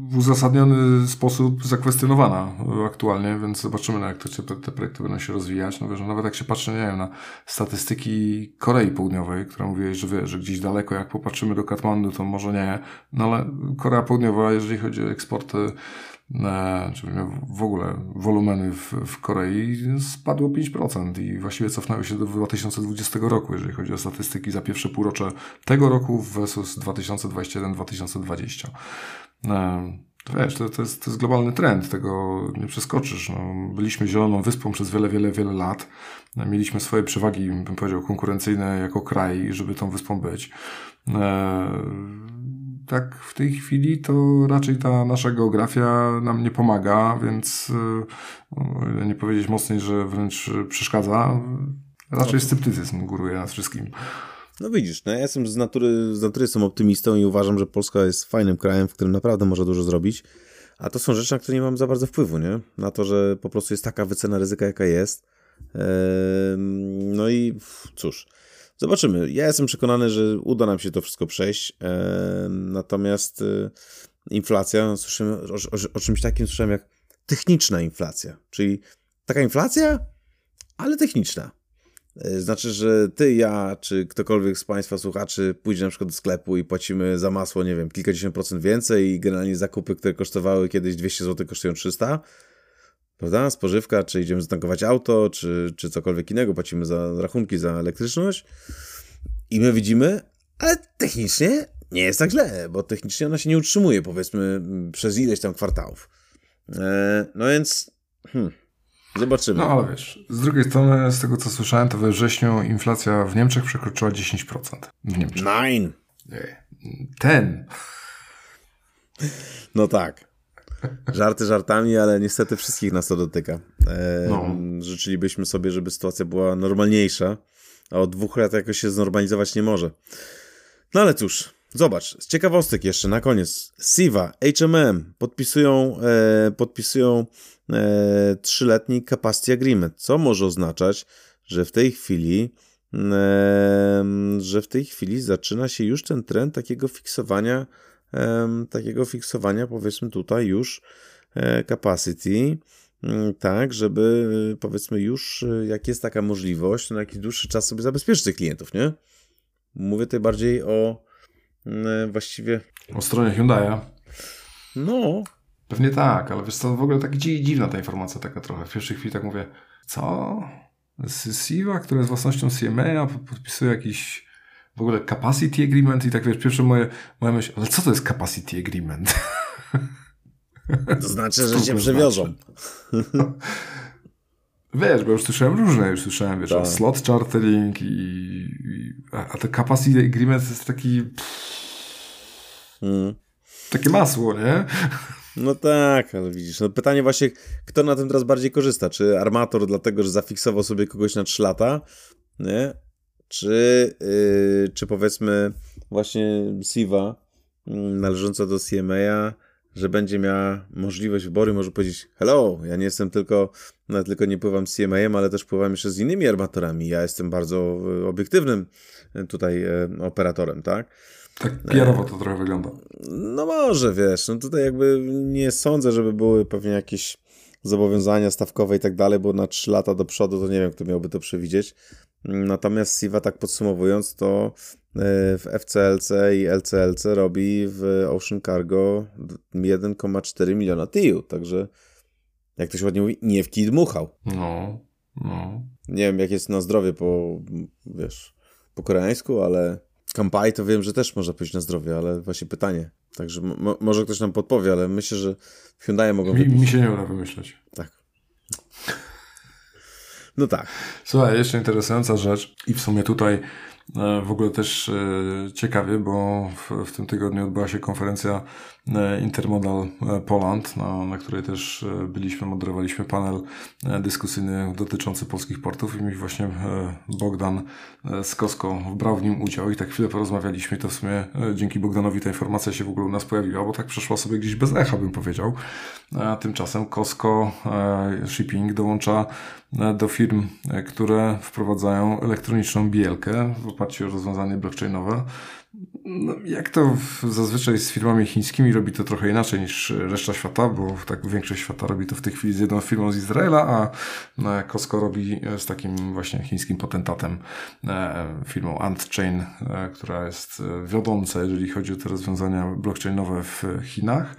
Speaker 1: w uzasadniony sposób zakwestionowana aktualnie, więc zobaczymy, jak to, te, te projekty będą się rozwijać. No wiesz, nawet jak się patrzy, nie wiem, na statystyki Korei Południowej, która mówiła, że wie, że gdzieś daleko, jak popatrzymy do Katmandu, to może nie, no ale Korea Południowa, jeżeli chodzi o eksporty czy w ogóle wolumeny w, w Korei spadło 5% i właściwie cofnęły się do 2020 roku, jeżeli chodzi o statystyki za pierwsze półrocze tego roku versus 2021-2020. To wiesz, to, to, jest, to jest globalny trend, tego nie przeskoczysz. No, byliśmy zieloną wyspą przez wiele, wiele, wiele lat. Mieliśmy swoje przewagi, bym powiedział, konkurencyjne jako kraj, żeby tą wyspą być tak w tej chwili to raczej ta nasza geografia nam nie pomaga, więc y, nie powiedzieć mocniej, że wręcz przeszkadza. Raczej no sceptycyzm góruje nad wszystkim.
Speaker 2: No widzisz, no ja jestem z natury, z natury jestem optymistą i uważam, że Polska jest fajnym krajem, w którym naprawdę może dużo zrobić. A to są rzeczy, na które nie mam za bardzo wpływu, nie? Na to, że po prostu jest taka wycena ryzyka, jaka jest. No i cóż, Zobaczymy. Ja jestem przekonany, że uda nam się to wszystko przejść. E, natomiast e, inflacja, słyszymy o, o, o, czymś takim słyszałem jak techniczna inflacja. Czyli taka inflacja, ale techniczna. E, znaczy, że ty, ja, czy ktokolwiek z Państwa słuchaczy pójdzie na przykład do sklepu i płacimy za masło, nie wiem, kilkadziesiąt procent więcej i generalnie zakupy, które kosztowały kiedyś 200 zł, kosztują 300 prawda? Spożywka, czy idziemy zatankować auto, czy, czy cokolwiek innego, płacimy za rachunki za elektryczność i my widzimy, ale technicznie nie jest tak źle, bo technicznie ona się nie utrzymuje, powiedzmy, przez ileś tam kwartałów. E, no więc, hmm, zobaczymy.
Speaker 1: No ale wiesz, z drugiej strony, z tego co słyszałem, to we wrześniu inflacja w Niemczech przekroczyła 10%. W Niemczech.
Speaker 2: Nine.
Speaker 1: Ten.
Speaker 2: No tak. Żarty żartami, ale niestety wszystkich nas to dotyka. E, no. Życzylibyśmy sobie, żeby sytuacja była normalniejsza, a od dwóch lat jakoś się znormalizować nie może. No ale cóż, zobacz, z ciekawostek jeszcze na koniec. Siva, HMM podpisują, e, podpisują e, trzyletni capacity agreement, co może oznaczać, że w tej chwili że w tej chwili zaczyna się już ten trend takiego fiksowania takiego fiksowania, powiedzmy tutaj już e, capacity, mm, tak, żeby e, powiedzmy już, e, jak jest taka możliwość, na jakiś dłuższy czas sobie zabezpieczyć tych klientów, nie? Mówię tutaj bardziej o mm, właściwie...
Speaker 1: O stronie Hyundai'a.
Speaker 2: No.
Speaker 1: Pewnie tak, ale wiesz co, w ogóle tak dziwna ta informacja taka trochę. W pierwszej chwili tak mówię, co? Siva, która jest własnością CMA, podpisuje jakiś w ogóle capacity agreement i tak wiesz, pierwsze moje, moja myśl, ale co to jest capacity agreement?
Speaker 2: To znaczy, że cię przewiozą.
Speaker 1: Wiesz, bo już słyszałem różne, już słyszałem, wiesz, tak. slot chartering i, i, a te capacity agreement jest taki hmm. takie masło, nie?
Speaker 2: No tak, ale widzisz, no pytanie właśnie, kto na tym teraz bardziej korzysta? Czy armator dlatego, że zafiksował sobie kogoś na 3 lata, nie? Czy, yy, czy powiedzmy właśnie Siva, mm, należąca do CMA, że będzie miała możliwość wyboru może powiedzieć hello, ja nie jestem tylko, no, tylko nie pływam z CMA, ale też pływam jeszcze z innymi armatorami. Ja jestem bardzo e, obiektywnym e, tutaj e, operatorem, tak?
Speaker 1: Tak PR-owo to trochę wygląda.
Speaker 2: No może, wiesz, no tutaj jakby nie sądzę, żeby były pewnie jakieś zobowiązania stawkowe i tak dalej, bo na 3 lata do przodu to nie wiem, kto miałby to przewidzieć. Natomiast Siva tak podsumowując, to e, w FCLC i LCLC robi w Ocean Cargo 1,4 miliona TIU, także jak to się ładnie mówi, nie w kij dmuchał.
Speaker 1: No, no.
Speaker 2: Nie wiem, jak jest na zdrowie po, wiesz, po koreańsku, ale Kampai to wiem, że też można pójść na zdrowie, ale właśnie pytanie. Także może ktoś nam podpowie, ale myślę, że Hyundai mogą
Speaker 1: mi, mi się nie uda wymyśleć.
Speaker 2: Tak. No tak.
Speaker 1: Słuchaj, jeszcze interesująca rzecz i w sumie tutaj E, w ogóle też e, ciekawie, bo w, w tym tygodniu odbyła się konferencja Intermodal Poland, na, na której też byliśmy, moderowaliśmy panel dyskusyjny dotyczący polskich portów i mi właśnie Bogdan z Kosko brał w nim udział i tak chwilę porozmawialiśmy to w sumie dzięki Bogdanowi ta informacja się w ogóle u nas pojawiła, bo tak przeszła sobie gdzieś bez echa bym powiedział. A tymczasem Kosko Shipping dołącza do firm, które wprowadzają elektroniczną bielkę w oparciu o rozwiązanie blockchainowe. No, jak to zazwyczaj z firmami chińskimi robi to trochę inaczej niż reszta świata, bo tak większość świata robi to w tej chwili z jedną firmą z Izraela, a Costco robi z takim właśnie chińskim potentatem, e, firmą AntChain, e, która jest wiodąca, jeżeli chodzi o te rozwiązania blockchainowe w Chinach.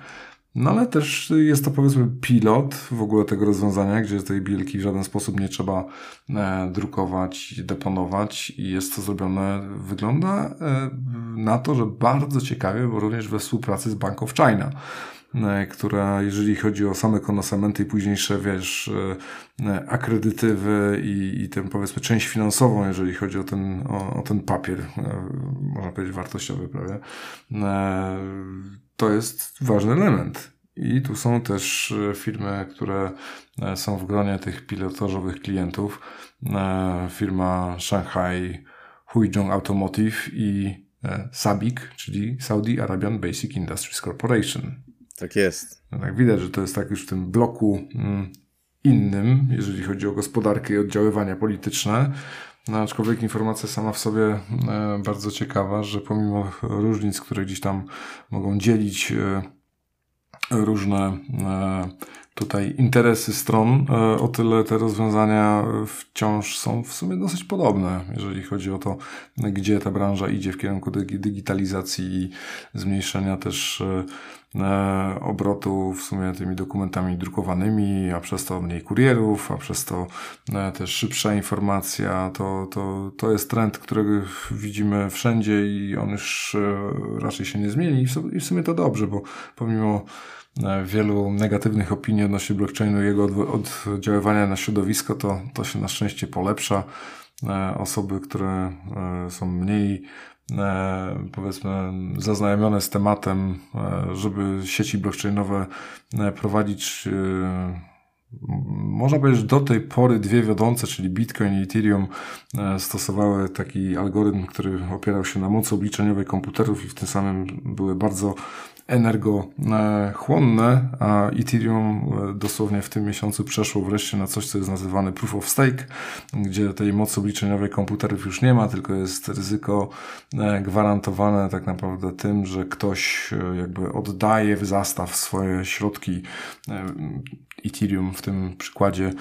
Speaker 1: No ale też jest to powiedzmy pilot w ogóle tego rozwiązania, gdzie tej bielki w żaden sposób nie trzeba e, drukować, deponować i jest to zrobione, wygląda e, na to, że bardzo ciekawie, bo również we współpracy z Bank of China e, która jeżeli chodzi o same konosamenty i późniejsze, wiesz, akredytywy i, i tę powiedzmy część finansową, jeżeli chodzi o ten, o, o ten papier, można powiedzieć wartościowy prawie, to jest ważny element. I tu są też e, firmy, które e, są w gronie tych pilotażowych klientów. E, firma Shanghai Huizhong Automotive i SABIC, czyli Saudi Arabian Basic Industries Corporation.
Speaker 2: Tak jest.
Speaker 1: No tak widać, że to jest tak już w tym bloku mm, innym, jeżeli chodzi o gospodarkę i oddziaływania polityczne. No, aczkolwiek informacja sama w sobie e, bardzo ciekawa, że pomimo różnic, które gdzieś tam mogą dzielić e, różne e, tutaj interesy stron, o tyle te rozwiązania wciąż są w sumie dosyć podobne, jeżeli chodzi o to, gdzie ta branża idzie w kierunku digitalizacji i zmniejszenia też obrotu w sumie tymi dokumentami drukowanymi, a przez to mniej kurierów, a przez to e, też szybsza informacja. To, to, to jest trend, którego widzimy wszędzie i on już e, raczej się nie zmieni i w sumie to dobrze, bo pomimo wielu negatywnych opinii odnośnie blockchainu i jego oddziaływania na środowisko, to, to się na szczęście polepsza. Osoby, które są mniej E, powiedzmy zaznajomione z tematem, e, żeby sieci blockchainowe e, prowadzić można powiedzieć, do tej pory dwie wiodące, czyli Bitcoin i Ethereum, stosowały taki algorytm, który opierał się na mocy obliczeniowej komputerów i w tym samym były bardzo energochłonne, a Ethereum e, dosłownie w tym miesiącu przeszło wreszcie na coś, co jest nazywane proof of stake, gdzie tej mocy obliczeniowej komputerów już nie ma, tylko jest ryzyko e, gwarantowane tak naprawdę tym, że ktoś e, jakby oddaje w zastaw swoje środki Ethereum w tym przykładzie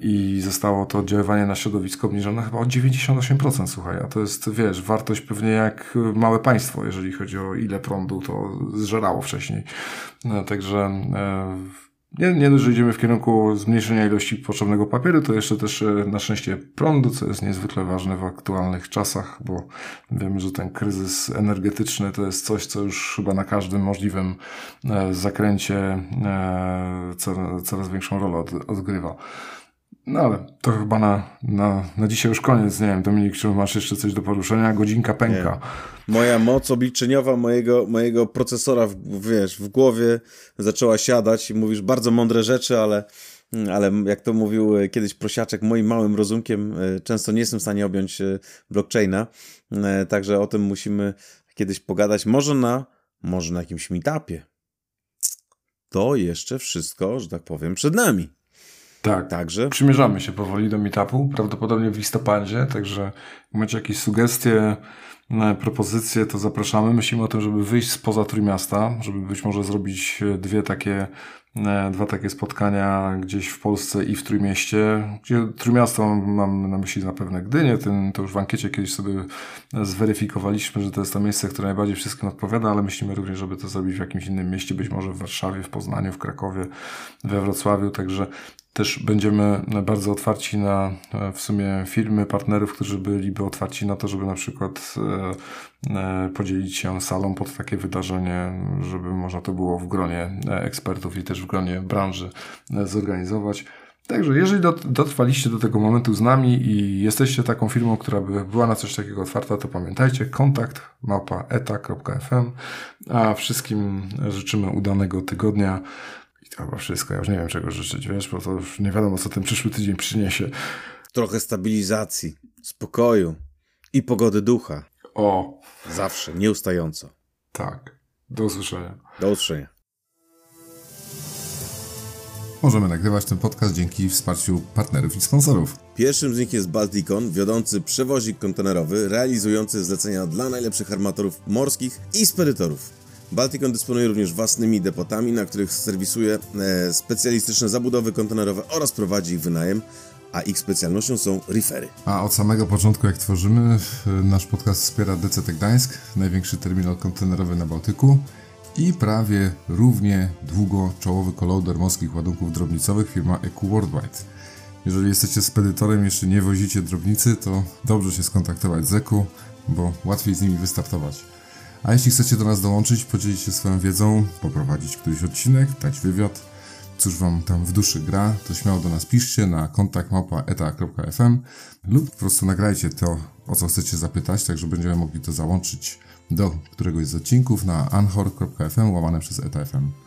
Speaker 1: i zostało to oddziaływanie na środowisko obniżone chyba o 98%, słuchaj, a to jest, wiesz, wartość pewnie jak małe państwo, jeżeli chodzi o ile prądu to zżerało wcześniej. No, także e, nie, nie dość, że idziemy w kierunku zmniejszenia ilości potrzebnego papieru, to jeszcze też e, na szczęście prądu, co jest niezwykle ważne w aktualnych czasach, bo wiemy, że ten kryzys energetyczny to jest coś, co już chyba na każdym możliwym e, zakręcie coraz większą rolę odgrywa. No ale to chyba na, na, na dzisiaj już koniec. Nie wiem, Dominik, czy masz jeszcze coś do poruszenia? Godzinka pęka.
Speaker 2: Nie. Moja moc obliczeniowa mojego, mojego procesora w, wiesz, w głowie zaczęła siadać i mówisz bardzo mądre rzeczy, ale, ale jak to mówił kiedyś prosiaczek, moim małym rozumkiem e, często nie jestem w stanie objąć e, blockchaina. E, także o tym musimy kiedyś pogadać. Może na może na jakimś meetupie. To jeszcze wszystko, że tak powiem, przed nami.
Speaker 1: Tak.
Speaker 2: Także
Speaker 1: Przymierzamy się powoli do meetupu, prawdopodobnie w listopadzie, także jak macie jakieś sugestie, e, propozycje, to zapraszamy. Myślimy o tym, żeby wyjść spoza Trójmiasta, żeby być może zrobić e, dwie takie, e, dwa takie spotkania gdzieś w Polsce i w Trójmieście, gdzie Trójmiasto mam, na myśli zapewne Gdynię, ten, to już w ankiecie kiedyś sobie zweryfikowaliśmy, że to jest to miejsce, które najbardziej wszystkim odpowiada, ale myślimy również, żeby to zrobić w jakimś innym mieście, być może w Warszawie, w Poznaniu, w Krakowie, we Wrocławiu, także też będziemy bardzo otwarci na e, w sumie firmy, partnerów, którzy byliby otwarci na to, żeby na przykład e, e, podzielić się salą pod takie wydarzenie, żeby można to było w gronie ekspertów i też w gronie branży zorganizować. Także jeżeli dotrwaliście do tego momentu z nami i jesteście taką firmą, która by była na coś takiego otwarta, to pamiętajcie, kontakt małpa eta.fm, a wszystkim życzymy udanego tygodnia. I to chyba wszystko. Ja już nie wiem, czego życzyć, wiesz, bo to już nie wiadomo, co ten przyszły tydzień przyniesie.
Speaker 2: trochę stabilizacji, spokoju i pogody ducha.
Speaker 1: O,
Speaker 2: Zawsze, nieustająco.
Speaker 1: tak. Do usłyszenia.
Speaker 2: Do usłyszenia.
Speaker 3: Możemy nagrywać ten podcast dzięki wsparciu partnerów i sponsorów.
Speaker 2: Pierwszym z nich jest Balticon, wiodący przewozik kontenerowy, realizujący zlecenia dla najlepszych armatorów morskich i spedytorów. Balticon dysponuje również własnymi depotami, na których serwisuje e, specjalistyczne zabudowy kontenerowe oraz prowadzi ich wynajem, a ich specjalnością są refery.
Speaker 3: A od samego początku, jak tworzymy, nasz podcast wspiera DCT Gdańsk, największy terminal kontenerowy na Bałtyku i prawie równie długo czołowy kolauder morskich ładunków drobnicowych firma EQ Worldwide. Jeżeli jesteście spedytorem jeszcze nie wozicie drobnicy, to dobrze się skontaktować z EQ, bo łatwiej z nimi wystartować. A jeśli chcecie do nas dołączyć, podzielić się swoją wiedzą, poprowadzić któryś odcinek, dać wywiad, cóż wam tam w duszy gra, to śmiało do nas piszcie na kontakt eta.fm lub po prostu nagrajcie to, o co chcecie zapytać, tak że będziemy mogli to załączyć do któregoś z odcinków na anchor.fm łamane przez eta.fm.